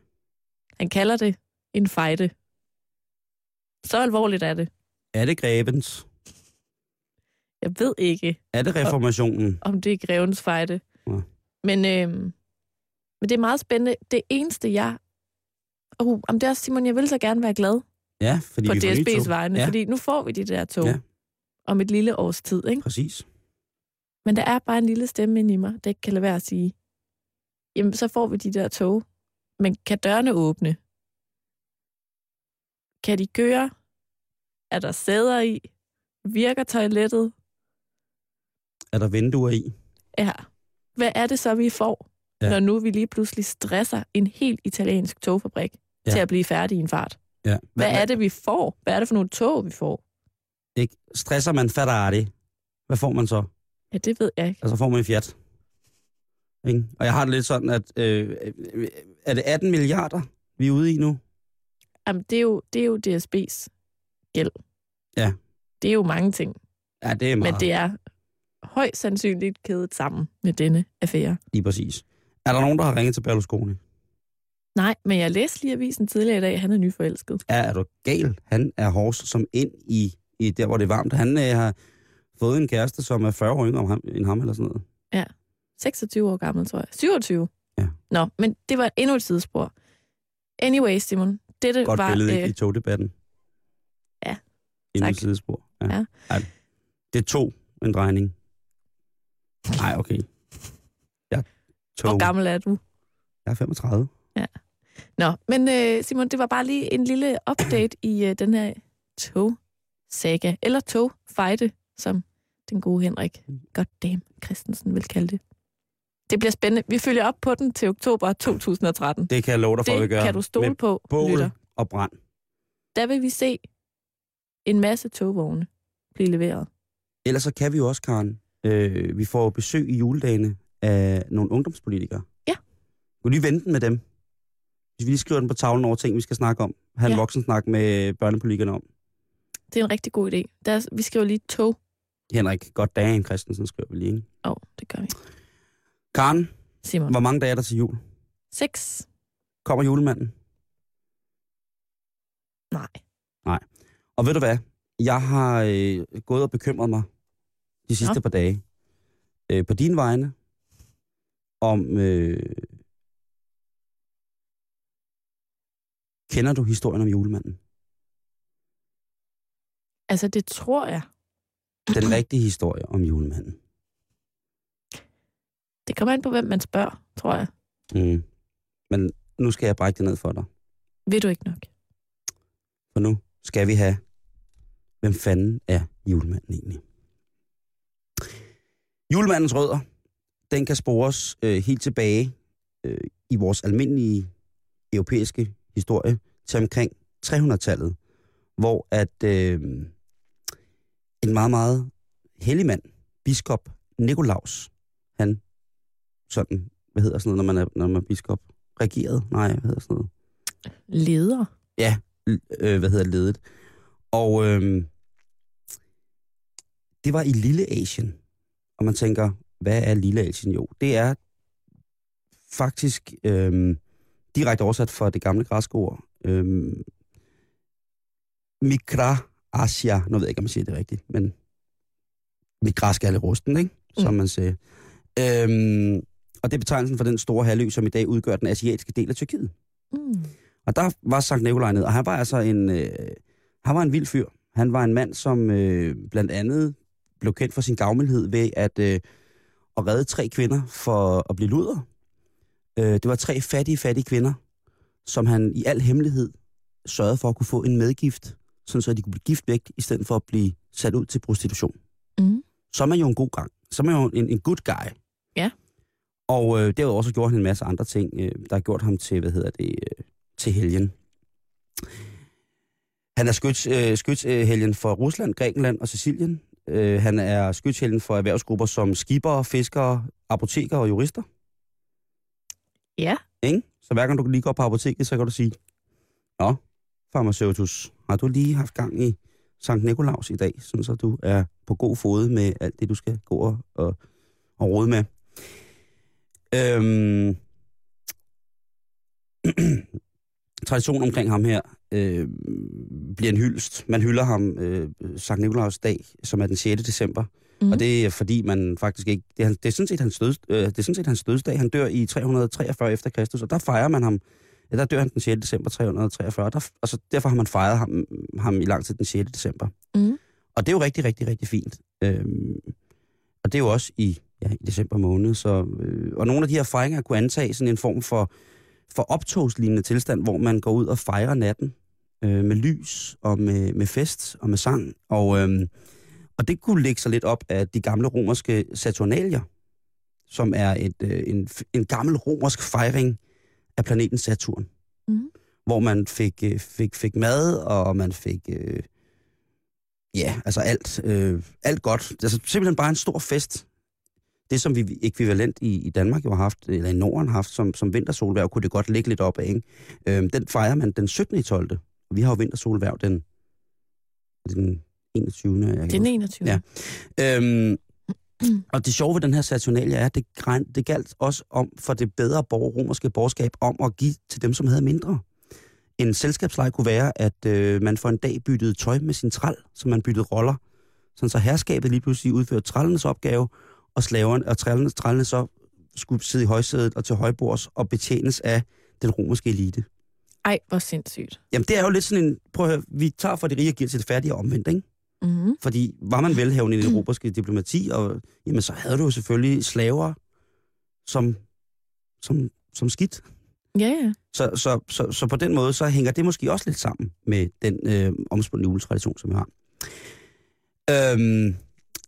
Han kalder det en fejde. Så alvorligt er det. Er det Grebens? Jeg ved ikke, Er det reformationen? om det er grevens fejde. Ja. Men, øhm, men det er meget spændende. Det eneste, jeg... Oh, om det er også, Simon, jeg vil så gerne være glad Ja, fordi på vi DSB's vegne, Ja. fordi nu får vi de der tog ja. om et lille års tid. Ikke? Præcis. Men der er bare en lille stemme inde i mig, der ikke kan lade være at sige, jamen så får vi de der tog. Men kan dørene åbne? Kan de køre? Er der sæder i? Virker toilettet? Er der vinduer i? Ja. Hvad er det så, vi får, Ja. når nu vi lige pludselig stresser en helt italiensk togfabrik Ja. til at blive færdig i en fart? Ja. Hvad er det, vi får? Hvad er det for nogle tog, vi får? Ikke? Stresser man Ferrari, hvad får man så? Ja, det ved jeg ikke. Altså får man en Fiat. Ikke? Og jeg har det lidt sådan, at øh, øh, er det 18 milliarder, vi er ude i nu? Jamen, det er jo, det er jo DSB's gæld. Ja. Det er jo mange ting. Ja, det er meget. Men det er højst sandsynligt kædet sammen med denne affære. Lige præcis. Er der nogen, der har ringet til Berlusconi? Nej, men jeg læste lige avisen tidligere i dag, han er nyforelsket. Er, er du gal? Han er hårds som ind i, i der, hvor det er varmt. Han øh, har fået en kæreste, som er 40 år yngre om ham, end ham eller sådan noget. 26 år gammel, tror jeg. 27? Ja. Nå, men det var endnu et sidespor. Anyway, Simon, dette Godt var... billede øh, i togdebatten. Ja, Endnu et sidespor. Ja. Ja. Ej, det tog en drejning. Nej, okay. Tog. Hvor gammel er du? Jeg er 35. Nå, men øh, Simon, det var bare lige en lille update i øh, den her tog-saga, eller tog-fejde, som den gode Henrik Goddamn Christensen vil kalde det. Det bliver spændende. Vi følger op på den til oktober 2013. Det kan jeg love dig for, at vi Det gør. kan du stole Med på, bål lytter. og brand. Der vil vi se en masse togvogne blive leveret. Ellers så kan vi jo også, Karen, øh, vi får besøg i juledagene af nogle ungdomspolitikere. Ja. Vil du lige vente med dem? Hvis vi lige skriver den på tavlen over ting, vi skal snakke om. Han ja. Ja. voksen snak med børnepolitikerne om. Det er en rigtig god idé. Der, er- vi skriver lige tog. Henrik godt dagen Christensen skriver vi lige. Ikke? Åh, oh, det gør vi. Karen, Simon. hvor mange dage er der til jul? Seks? Kommer julemanden? Nej. Og ved du hvad? Jeg har øh, gået og bekymret mig de sidste Nå. par dage øh, på dine vegne om... Øh, kender du historien om julemanden? Altså, det tror jeg. Den rigtige historie om julemanden. Det kommer an på, hvem man spørger, tror jeg. Mm. Men nu skal jeg brække det ned for dig. Ved du ikke nok? For nu skal vi have, hvem fanden er julemanden egentlig? Julemandens rødder, den kan spores øh, helt tilbage øh, i vores almindelige europæiske historie til omkring 300-tallet, hvor at øh, en meget, meget hellig mand, biskop Nikolaus, han sådan, hvad hedder sådan noget, når man er, når man er biskop? Regeret? Nej, hvad hedder sådan noget? Leder? øh, hvad hedder ledet. Og øh, det var i Lille Asien. Og man tænker, hvad er Lille Asien? Jo, det er faktisk øh, direkte oversat fra det gamle græske ord. Øh, Mikra Asia. Nu ved jeg ikke, om man siger det rigtigt, men mit græsk er lidt rusten, ikke? Som Mm. man siger. Øh, og det er betegnelsen for den store halvø, som i dag udgør den asiatiske del af Tyrkiet. Mm. Og der var Sankt Nikolaj ned, og han var altså en, øh, Han var en vild fyr. Han var en mand, som øh, blandt andet blev kendt for sin gavmildhed ved at, øh, at redde tre kvinder for at blive luder. Øh, det var tre fattige, fattige kvinder, som han i al hemmelighed sørgede for at kunne få en medgift, sådan så de kunne blive gift væk, i stedet for at blive sat ud til prostitution. Mm. Så er man jo en god gang. Så er man jo en, en good guy. Ja. Og øh, derudover så gjorde han en masse andre ting, øh, der har gjort ham til, hvad hedder det, øh, til helgen. Han er skyts, øh, skytshelgen for Rusland, Grækenland og Sicilien. Øh, han er skytshelgen for erhvervsgrupper som skibere, fiskere, apoteker og jurister. Ja. Ikke? Så hver gang du lige går på apoteket, så kan du sige, Nå, farmaceutus, har du lige haft gang i Sankt Nikolaus i dag, sådan så du er på god fod med alt det, du skal gå og, og, og rode med. Øhm, <clears throat> traditionen omkring ham her øh, bliver en hyldest. Man hylder ham øh, Sankt Nikolaus dag, som er den 6. december. Mm. Og det er fordi man faktisk ikke... Det er, det er, sådan, set hans døds, øh, det er sådan set hans dødsdag. Han dør i 343 efter Kristus, og der fejrer man ham... Ja, der dør han den 6. december 343, der, og så derfor har man fejret ham, ham i lang tid den 6. december. Mm. Og det er jo rigtig, rigtig, rigtig fint. Øhm, og det er jo også i, ja, i december måned. Så, øh, og nogle af de her fejringer kunne antage sådan en form for, for optogslignende tilstand, hvor man går ud og fejrer natten øh, med lys og med, med fest og med sang. Og, øh, og det kunne lægge sig lidt op af de gamle romerske Saturnalier, som er et, øh, en, en gammel romersk fejring af planeten Saturn. Mm. Hvor man fik, øh, fik, fik mad, og man fik... Øh, ja, altså alt, øh, alt godt. Altså simpelthen bare en stor fest. Det, som vi ekvivalent i, i Danmark jo har haft, eller i Norden har haft som, som vintersolværv, kunne det godt ligge lidt op af. Ikke? Øh, den fejrer man den 17. i 12. Vi har jo vintersolværv den, den 21. Jeg kan Den 21. Ja. Øhm, og det sjove ved den her Saturnalia er, at det, det galt også om for det bedre borger, romerske borgerskab om at give til dem, som havde mindre. En selskabsleje kunne være, at øh, man for en dag byttede tøj med sin træl, så man byttede roller. Sådan så herskabet lige pludselig udførte trællenes opgave, og slaverne og trællene, trællene så skulle sidde i højsædet og til højbords og betjenes af den romerske elite. Ej, hvor sindssygt. Jamen det er jo lidt sådan en, prøv at høre, vi tager for det rige og giver til det færdige og omvendt, ikke? Mm. Fordi var man velhavende i det romerske diplomati, og, jamen, så havde du jo selvfølgelig slaver som, som, som skidt. Ja, ja. Så, så, så, så på den måde, så hænger det måske også lidt sammen med den øh, omspundne juletradition, som vi har. Øhm,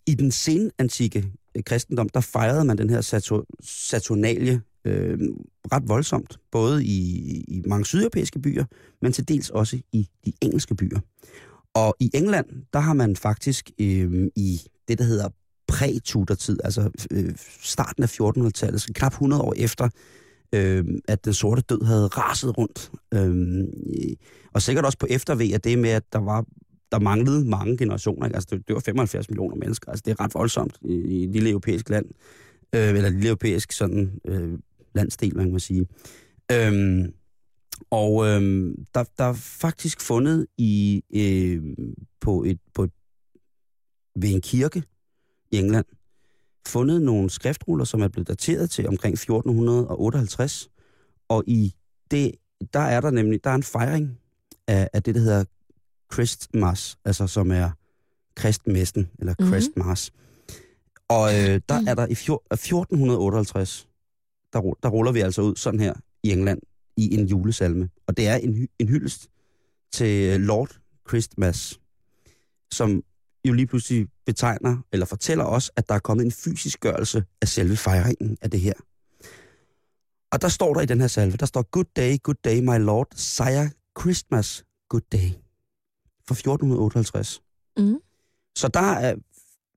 I den senantikke øh, kristendom, der fejrede man den her Satur, Saturnalie øh, ret voldsomt, både i, i mange sydeuropæiske byer, men til dels også i de engelske byer. Og i England, der har man faktisk øh, i det, der hedder præ-Tudor-tid, altså øh, starten af 1400-tallet, så knap 100 år efter, øh, at den sorte død havde raset rundt. Øh, og sikkert også på eftervej af det med, at der var der manglede mange generationer. Ikke? Altså, det, det var 75 millioner mennesker. Altså, det er ret voldsomt i, i et lille europæisk land. Øh, eller et lille europæisk sådan, øh, landsdel, man kan sige. Øh, og øh, der, der er faktisk fundet i øh, på et, på et, ved en kirke i England, fundet nogle skriftruller, som er blevet dateret til omkring 1458. Og i det, der er der nemlig der er en fejring af, af det, der hedder Christmas, altså som er kristmessen, eller Mhm. Christmas. Og øh, der er der i fjor, 1458, der, der ruller vi altså ud sådan her i England i en julesalme. Og det er en, en hyldest til øh, Lord Christmas, som jo lige pludselig betegner, eller fortæller os, at der er kommet en fysisk gørelse af selve fejringen af det her. Og der står der i den her salve, der står, Good day, good day, my lord, sire Christmas, good day. For 1458. Mm. Så der er,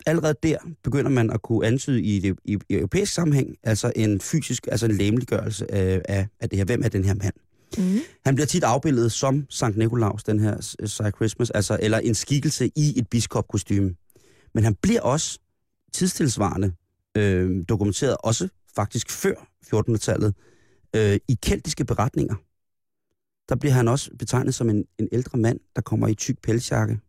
allerede der begynder man at kunne antyde i det i, i europæisk sammenhæng, altså en fysisk, altså en læmeliggørelse af, af, af det her. Hvem er den her mand? Mm. Han bliver tit afbildet som Sankt Nikolaus, den her Sire Christmas, altså, eller en skikkelse i et biskopkostyme. Men han bliver også tidstilsvarende øh, dokumenteret, også faktisk før 1400-tallet, øh, i keltiske beretninger. Der bliver han også betegnet som en, en ældre mand, der kommer i tyk pelsjakke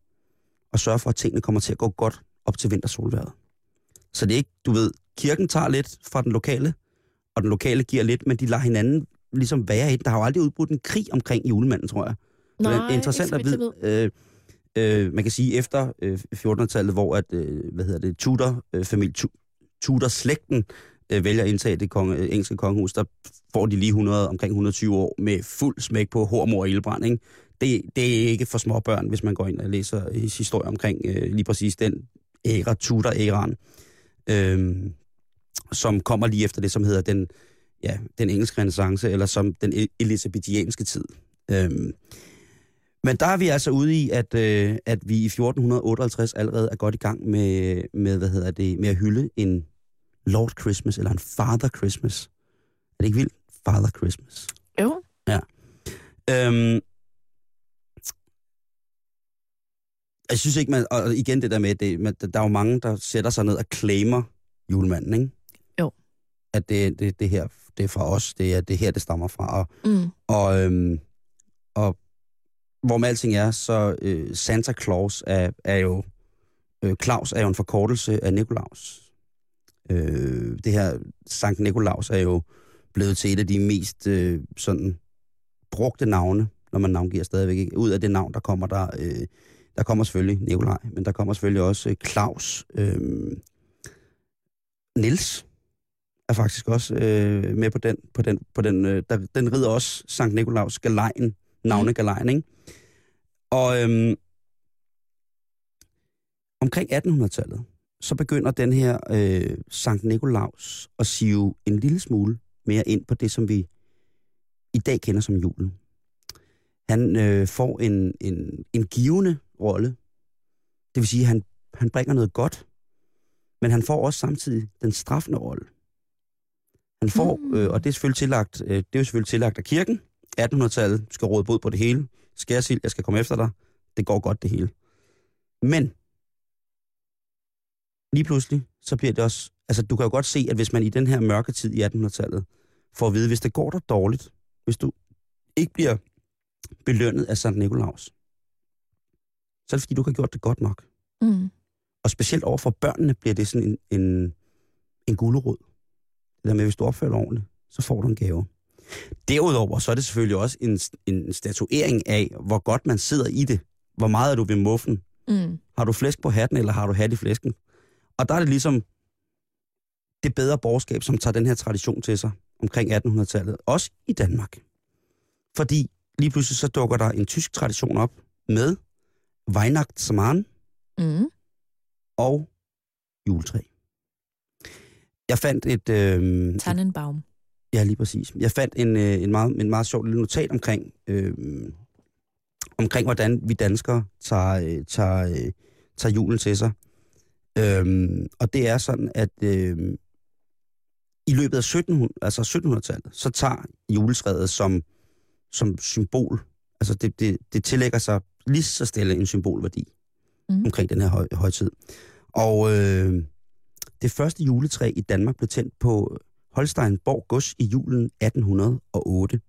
og sørger for, at tingene kommer til at gå godt op til vintersolværet. Så det er ikke, du ved, kirken tager lidt fra den lokale, og den lokale giver lidt, men de lader hinanden ligesom være i. Der har jo aldrig udbrudt en krig omkring julemanden, tror jeg. Nej, det er interessant at vide. Øh, øh, man kan sige efter øh, 1400-tallet, hvor at, øh, hvad hedder det, Tudor, øh, familie, tu, Tudor-slægten øh, vælger at indtage det konge, øh, engelske kongehus, der får de lige 100, omkring 120 år med fuld smæk på hormor og ildbrand. Ikke? Det, det er ikke for små børn, hvis man går ind og læser historie omkring øh, lige præcis den æra, Tudor-æraen, øh, som kommer lige efter det, som hedder den, ja, den engelske renaissance, eller som den elisabethianske tid. Øh, men der er vi altså ude i, at, øh, at vi i 1458 allerede er godt i gang med, med, hvad hedder det, med at hylde en Lord Christmas, eller en Father Christmas. Er det ikke vildt? Father Christmas. Jo. Øhm, jeg synes ikke, man, og igen det der med, det, man, der er jo mange, der sætter sig ned og claimer julemanden, ikke? Jo. At det, det, det her, det er fra os, det er det her, det stammer fra. Og, Mm. og, øhm, og hvor med alting er, så øh, Santa Claus er, er jo, øh, Claus er jo en forkortelse af Nikolaus. Øh, det her Sankt Nikolaus er jo blevet til et af de mest øh, sådan brugte navne, når man navngiver stadigvæk. Ikke? Ud af det navn, der kommer der, øh, der kommer selvfølgelig Nikolaj, men der kommer selvfølgelig også øh, Claus. Øh, Nils er faktisk også øh, med på den. På den, på den, øh, der, den rider også Sankt Nikolaus galejen, navnegalejen, ikke? Og øhm, omkring 1800-tallet, så begynder den her øh, Sankt Nikolaus at sive en lille smule mere ind på det, som vi i dag kender som julen. Han øh, får en, en, en givende rolle. Det vil sige, at han, han bringer noget godt, men han får også samtidig den straffende rolle. Han får, Mm. øh, og det er selvfølgelig tillagt, øh, det er selvfølgelig tillagt af kirken. 1800-tallet skal råde bod på det hele. Skærsild, jeg skal komme efter dig. Det går godt det hele. Men lige pludselig, så bliver det også... Altså, du kan jo godt se, at hvis man i den her mørke tid i 1800-tallet får at vide, hvis det går dig dårligt, hvis du ikke bliver belønnet af Sankt Nikolaus, så er det fordi, du ikke har gjort det godt nok. Mm. Og specielt over for børnene bliver det sådan en, en, en gulerod. Det der med, hvis du opfører dig ordentligt, så får du en gave. Derudover så er det selvfølgelig også en, en statuering af, hvor godt man sidder i det. Hvor meget er du ved muffen? Mm. Har du flæsk på hatten, eller har du hat i flæsken? Og der er det ligesom det bedre borgerskab, som tager den her tradition til sig omkring 1800-tallet. Også i Danmark. Fordi lige pludselig så dukker der en tysk tradition op med Weihnachtsmann Mm. og juletræ. Jeg fandt et... Øh, Tannenbaum. Ja, lige præcis. Jeg fandt en, øh, en, meget, en meget sjov lille notat omkring, øh, omkring hvordan vi danskere tager, øh, tager, øh, tager julen til sig. Øh, og det er sådan, at øh, i løbet af 1700, altså 1700-tallet, så tager juletræet som, som symbol, altså det, det, det tillægger sig lige så stille en symbolværdi Mhm. omkring den her høj, højtid. Og øh, det første juletræ i Danmark blev tændt på Holsteinborg Gods i julen 1808.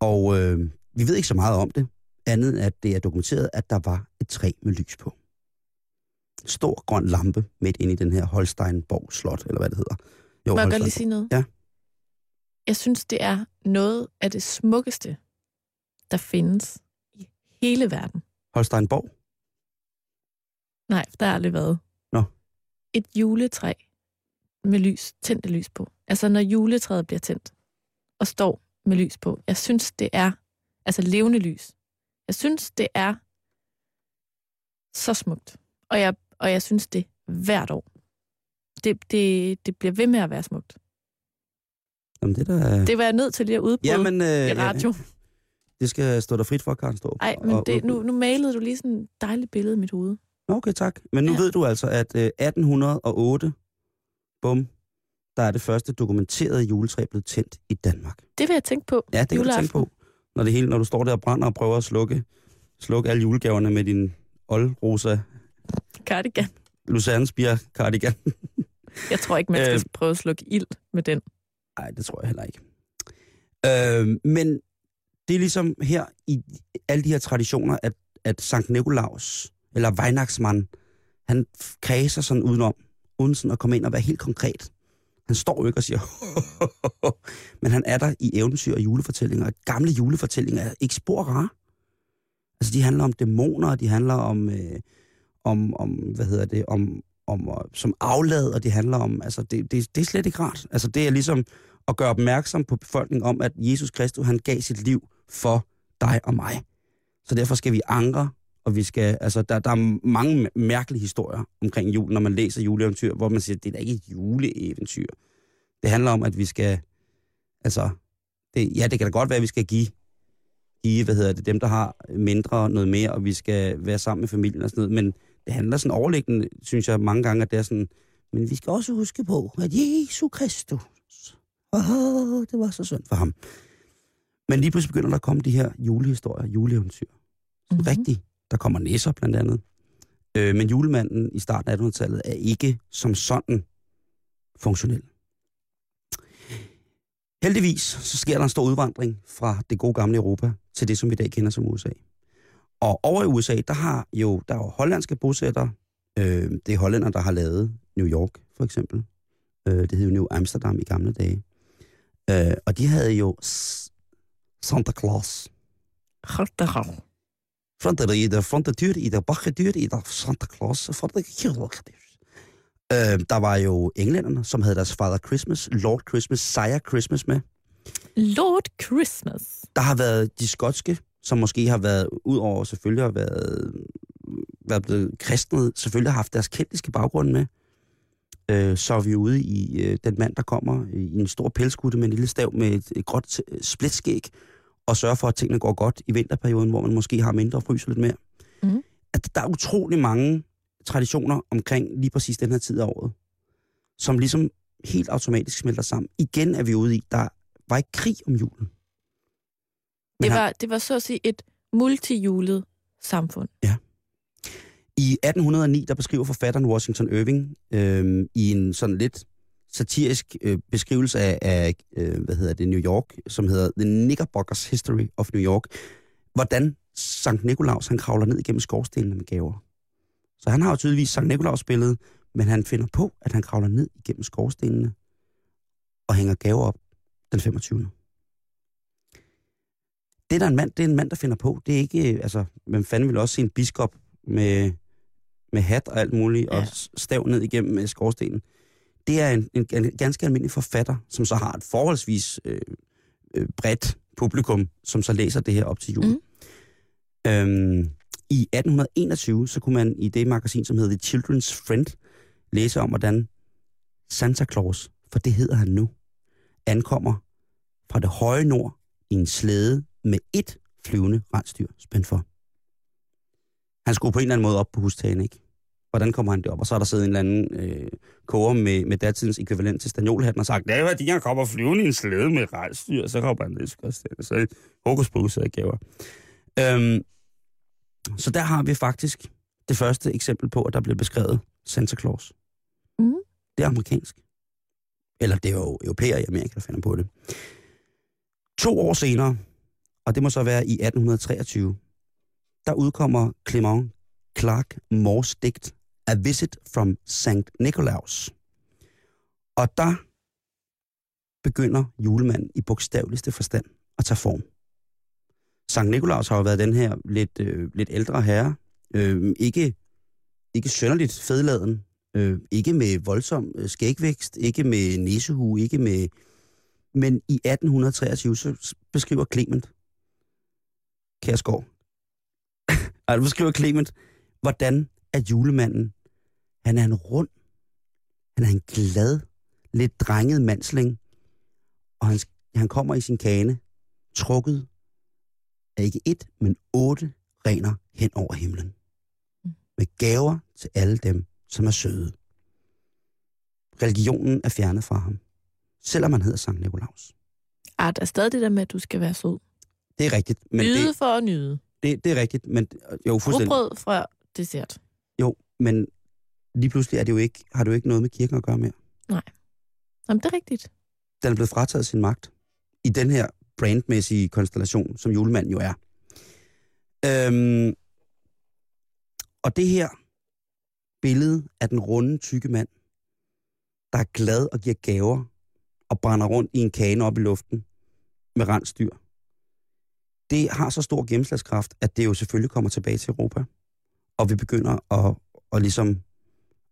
Og øh, vi ved ikke så meget om det, andet end at det er dokumenteret, at der var et træ med lys på. Stor grøn lampe midt inde i den her Holsteinborg Slot, eller hvad det hedder. Jo, Må jeg godt lige sige noget? Ja. Jeg synes, det er noget af det smukkeste, der findes hele verden. Holsteinborg? Nej, for der har aldrig været. Nå. Et juletræ med lys, tændte lys på. Altså når juletræet bliver tændt og står med lys på. Jeg synes, det er, altså levende lys. Jeg synes, det er så smukt. Og jeg, og jeg synes det hvert år. Det, det, det bliver ved med at være smukt. Jamen, det der... Det var jeg nødt til lige at udbryde Jamen, øh, i radio. Det skal stå der frit for, Karen Storp. Nej, men det, nu, nu malede du lige sådan et dejligt billede i mit hoved. Okay, tak. Men nu Ja. ved du altså, at øh, 1808, bum, der er det første dokumenterede juletræ blevet tændt i Danmark. Det vil jeg tænke på. Ja, det kan du tænke på. Når, det hele, når du står der og brænder og prøver at slukke, slukke alle julegaverne med din oldrosa Cardigan. Lucerne Spire cardigan. <laughs> Jeg tror ikke, man skal Øh. prøve at slukke ild med den. Nej, det tror jeg heller ikke. Øh, men det er ligesom her i alle de her traditioner, at, at Sankt Nikolaus, eller Weihnachtsmann, han kredser sådan udenom, uden sådan at komme ind og være helt konkret. Han står jo ikke og siger, <laughs> men han er der i eventyr og julefortællinger. Gamle julefortællinger er ikke spor rare. Altså, de handler om dæmoner, de handler om, øh, om, om hvad hedder det, om, om øh, som aflad, og det handler om, altså, det, det, det er slet ikke rart. Altså, det er ligesom at gøre opmærksom på befolkningen om, at Jesus Kristus, han gav sit liv for dig og mig. Så derfor skal vi angre, og vi skal, altså, der, der er mange mærkelige historier omkring jul, når man læser juleeventyr, hvor man siger, det er da ikke et juleeventyr. Det handler om, at vi skal, altså, det, ja, det kan da godt være, at vi skal give, give, hvad hedder det, dem, der har mindre, noget mere, og vi skal være sammen med familien og sådan noget, men det handler sådan overliggende, synes jeg mange gange, at det er sådan, men vi skal også huske på, at Jesus Kristus, åh, det var så synd for ham. Men lige pludselig begynder der at komme de her julehistorier, juleeventyr. Mm-hmm. Rigtigt. Der kommer næser blandt andet. Øh, men julemanden i starten af 1800-tallet er ikke som sådan funktionel. Heldigvis så sker der en stor udvandring fra det gode gamle Europa til det, som vi i dag kender som USA. Og over i USA, der har jo der er jo hollandske bosættere. Øh, det er hollænder, der har lavet New York, for eksempel. Øh, det hed jo New Amsterdam i gamle dage. Øh, og de havde jo Santa Claus. Van de van de deur, i de bakkedeur, i de Santa Claus, van de Øh, der var jo englænderne, som havde deres Father Christmas, Lord Christmas, Sire Christmas med. Lord Christmas. Der har været de skotske, som måske har været, ud over selvfølgelig har været, været blevet kristnet, selvfølgelig har haft deres keltiske baggrund med. Øh, så er vi ude i øh, den mand, der kommer i en stor pelskutte med en lille stav med et, et gråt splitskæg, og sørger for, at tingene går godt i vinterperioden, hvor man måske har mindre og fryser lidt mere. Mm. At der er utrolig mange traditioner omkring lige præcis den her tid af året, som ligesom helt automatisk smelter sammen. Igen er vi ude i, der var ikke krig om julen. Men det var, det var så at sige et multijulet samfund. Ja. I 1809, der beskriver forfatteren Washington Irving øh, i en sådan lidt satirisk øh, beskrivelse af, af øh, hvad hedder det, New York, som hedder The Knickerbockers History of New York, hvordan Sankt Nikolaus han kravler ned igennem skorstenene med gaver. Så han har jo tydeligvis Sankt Nikolaus billede, men han finder på, at han kravler ned igennem skorstenene og hænger gaver op den 25. Det der er en mand, det er en mand, der finder på. Det er ikke, øh, altså, hvem fanden vil også se en biskop med, med hat og alt muligt, ja. og stav ned igennem skorstenen. Det er en, en, en ganske almindelig forfatter, som så har et forholdsvis øh, øh, bredt publikum, som så læser det her op til jul. Mm. Øhm, I 1821, så kunne man i det magasin, som hedder The Children's Friend, læse om, hvordan Santa Claus, for det hedder han nu, ankommer fra det høje nord i en slæde med et flyvende rensdyr spændt for. Han skulle på en eller anden måde op på hustagen, ikke? Hvordan kommer han derop? Og så er der siddet en eller anden øh, koger med, med datidens ekvivalent til stanjolhatten og sagt, det er fordi, han kommer flyvende i en slæde med rejsdyr, så kommer han ned i Så hokus pokus af gaver. Øhm, så der har vi faktisk det første eksempel på, at der bliver beskrevet Santa Claus. Mm. Det er amerikansk. Eller det er jo europæer i Amerika, der finder på det. To år senere, og det må så være i 1823, der udkommer Clement Clark Mors digt A Visit from St. Nikolaus. Og der begynder julemanden i bogstaveligste forstand at tage form. Sankt Nikolaus har jo været den her lidt, øh, lidt ældre herre. Øh, ikke, ikke sønderligt fedladen. Øh, ikke med voldsom øh, skægvækst. Ikke med næsehue. Ikke med... Men i 1823 så beskriver Clement Kærsgaard. altså <laughs> beskriver Clement, hvordan at julemanden, han er en rund, han er en glad, lidt drenget mandsling, og han, han kommer i sin kane, trukket af ikke et, men otte rener hen over himlen. Med gaver til alle dem, som er søde. Religionen er fjernet fra ham, selvom han hedder Sankt Nikolaus. Ah, der er stadig det der med, at du skal være sød. Det er rigtigt. Men nyde det, for at nyde. Det, det er rigtigt, men jo, fuldstændig. Rugbrød fra dessert. Jo, men lige pludselig er det jo ikke, har du ikke noget med kirken at gøre mere. Nej. Jamen, det er rigtigt. Den er blevet frataget sin magt i den her brandmæssige konstellation, som julemanden jo er. Øhm, og det her billede af den runde, tykke mand, der er glad og giver gaver og brænder rundt i en kane op i luften med rensdyr, det har så stor gennemslagskraft, at det jo selvfølgelig kommer tilbage til Europa. Og vi begynder at, at ligesom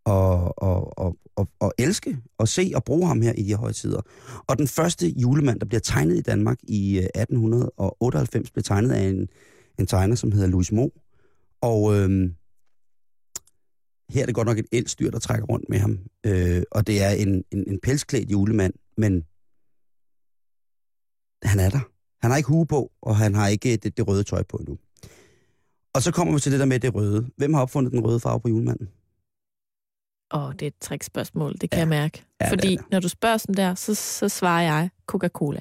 at, at, at, at, at elske og se og bruge ham her i de højtider. Og den første julemand, der bliver tegnet i Danmark i øh, 1898, blev tegnet af en, en tegner, som hedder Louis Mo. Og øhm, her er det godt nok et elstyr, der trækker rundt med ham. Øh, og det er en, en, en pelsklædt julemand, men han er der. Han har ikke hue på, og han har ikke det, det røde tøj på endnu. Og så kommer vi til det der med det røde. Hvem har opfundet den røde farve på julemanden? Åh, det er et trickspørgsmål, det kan Ja. jeg mærke. Ja, det Fordi er det. når du spørger sådan der, så, så svarer jeg Coca-Cola.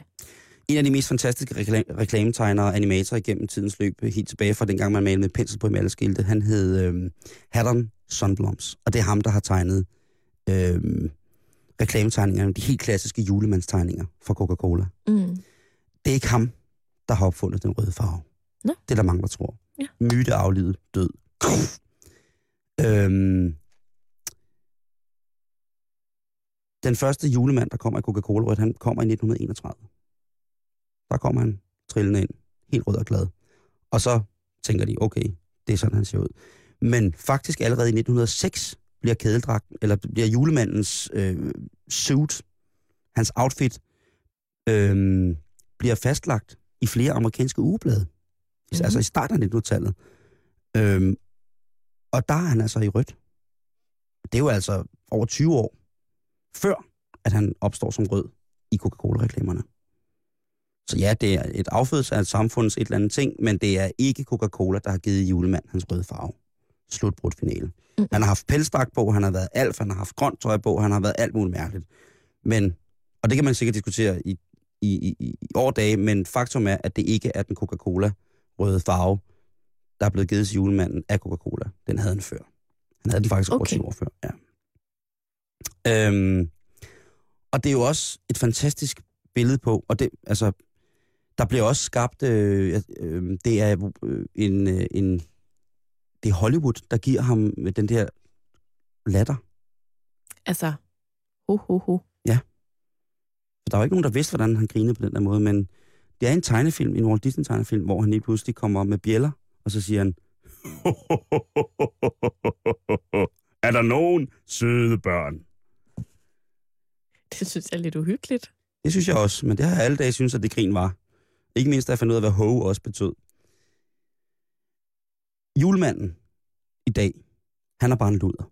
En af de mest fantastiske reklam- reklametegnere og animatorer igennem tidens løb, helt tilbage fra dengang man malede med pensel på emaljeskilte, han hed øh, Haddon Sunbloms. Og det er ham, der har tegnet øh, reklametegningerne, de helt klassiske julemandstegninger fra Coca-Cola. Mm. Det er ikke ham, der har opfundet den røde farve. Nå. Det er der mange, der tror. Ja. Myte aflivet, død. øhm, den første julemand, der kommer i Coca-Cola rødt, han kommer i 1931. Der kommer han trillende ind, helt rød og glad. Og så tænker de, okay, det er sådan, han ser ud. Men faktisk allerede i 1906 bliver kædeldragten, eller bliver julemandens øh, suit, hans outfit, øh, bliver fastlagt i flere amerikanske ugeblade. Mhm. Mm-hmm. Altså i starten af 1900-tallet. Øhm, og der er han altså i rødt. Det er jo altså over 20 år før, at han opstår som rød i Coca-Cola-reklamerne. Så ja, det er et affødelse af et samfunds et eller andet ting, men det er ikke Coca-Cola, der har givet julemand hans røde farve. Slutbrudt finale. Mm. Han har haft pelsdragt på, han har været alf, han har haft grønt tøj på, han har været alt muligt mærkeligt. Men, og det kan man sikkert diskutere i, i, i, i årdage, men faktum er, at det ikke er den Coca-Cola røde farve, der er blevet givet til julemanden af Coca-Cola. Den havde han før. Han havde den faktisk over Okay. 10 år før, ja. Øhm, og det er jo også et fantastisk billede på, og det, altså, der bliver også skabt, øh, øh, det er øh, en, øh, en, det er Hollywood, der giver ham den der latter. Altså, ho, ho, ho. For der er jo ikke nogen, der vidste, hvordan han grinede på den der måde, men det er en tegnefilm, en Walt Disney tegnefilm, hvor han lige pludselig kommer op med bjæller, og så siger han, er der nogen søde børn? Det synes jeg er lidt uhyggeligt. Det synes jeg også, men det har jeg alle dage synes, at det grin var. Ikke mindst, da jeg fandt ud af, hvad ho også betød. Julemanden i dag, han er bare en luder.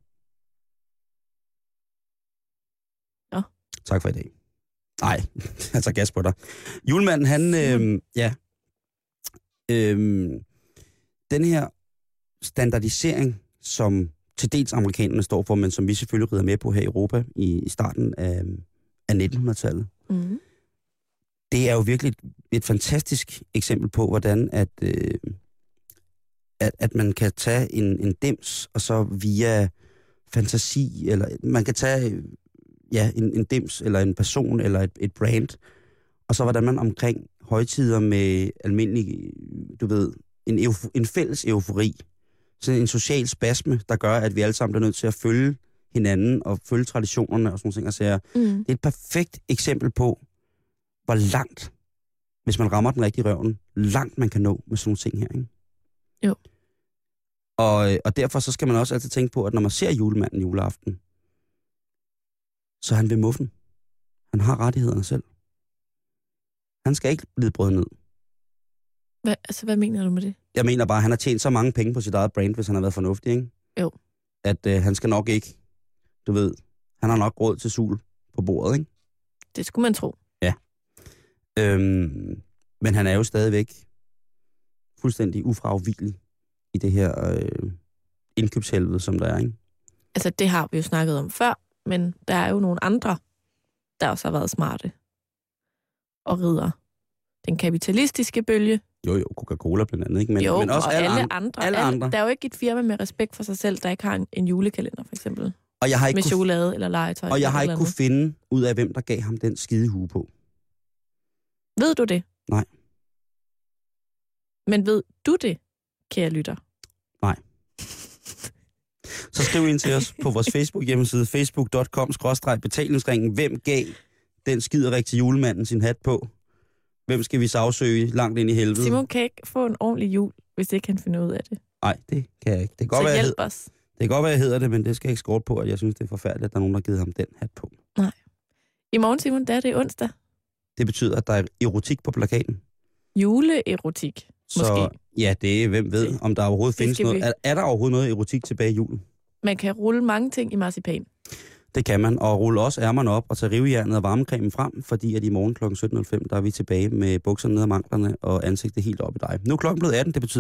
Nå. Tak for i dag. Nej, jeg <laughs> tager gas på dig. Julemanden, han, øh, ja, øh, den her standardisering, som til dels amerikanerne står for, men som vi selvfølgelig rider med på her i Europa i, i starten af, af 1900-tallet, Mm. det er jo virkelig et, et fantastisk eksempel på, hvordan at, øh, at, at man kan tage en, en dims, og så via fantasi, eller man kan tage ja, en, en dims, eller en person, eller et, et brand, og så hvordan man omkring højtider med almindelig, du ved, en, euf, en fælles eufori, sådan en social spasme, der gør, at vi alle sammen er nødt til at følge hinanden og følge traditionerne og sådan nogle ting. Mm. Det er et perfekt eksempel på, hvor langt, hvis man rammer den rigtige røven, langt man kan nå med sådan nogle ting her. Ikke? Jo. Og, og derfor så skal man også altid tænke på, at når man ser julemanden juleaften, så han ved muffen. Han har rettighederne selv. Han skal ikke lide brød ned. Hvad, altså, hvad mener du med det? Jeg mener bare, at han har tjent så mange penge på sit eget brand, hvis han har været fornuftig, ikke? Jo. At øh, han skal nok ikke, du ved, han har nok råd til sul på bordet, ikke? Det skulle man tro. Øhm, men han er jo stadigvæk fuldstændig ufravigelig i det her øh, indkøbshelvede, som der er, ikke? Altså, det har vi jo snakket om før, men der er jo nogle andre, der også har været smarte og rider den kapitalistiske bølge. Jo, jo, Coca-Cola blandt andet, ikke? Men, jo, men også og alle, alle, andre. andre. alle andre. Der er jo ikke et firma med respekt for sig selv, der ikke har en, en julekalender, for eksempel. Og jeg har ikke, Med kunne, chokolade eller legetøj. og jeg eller har ikke kunne finde ud af, hvem der gav ham den skide hue på. Ved du det? Nej. Men ved du det, kære lytter? Så skriv ind til os på vores Facebook hjemmeside, facebook.com betalingsringen. Hvem gav den skiderik til julemanden sin hat på? hvem skal vi sagsøge langt ind i helvede? Simon kan ikke få en ordentlig jul, hvis ikke han finder ud af det. Nej, det kan jeg ikke. Det kan, godt Så være, hjælp hed, os. det kan godt være, jeg hedder det, men det skal jeg ikke skåre på, at jeg synes, det er forfærdeligt, at der er nogen, der har givet ham den hat på. I morgen, Simon, der er det onsdag. Det betyder, at der er erotik på plakaten. Juleerotik. Så Måske. ja, det er, hvem ved, om der overhovedet Det findes noget. vi- Er, er der overhovedet noget erotik tilbage i julen? Man kan rulle mange ting i marcipan. Det kan man, og rulle også ærmerne op og tage rivejernet og varmecremen frem, fordi at i morgen kl. 17.05, der er vi tilbage med bukserne ned ad manglerne og ansigtet helt op i dig. Nu er klokken blevet 18, det betyder,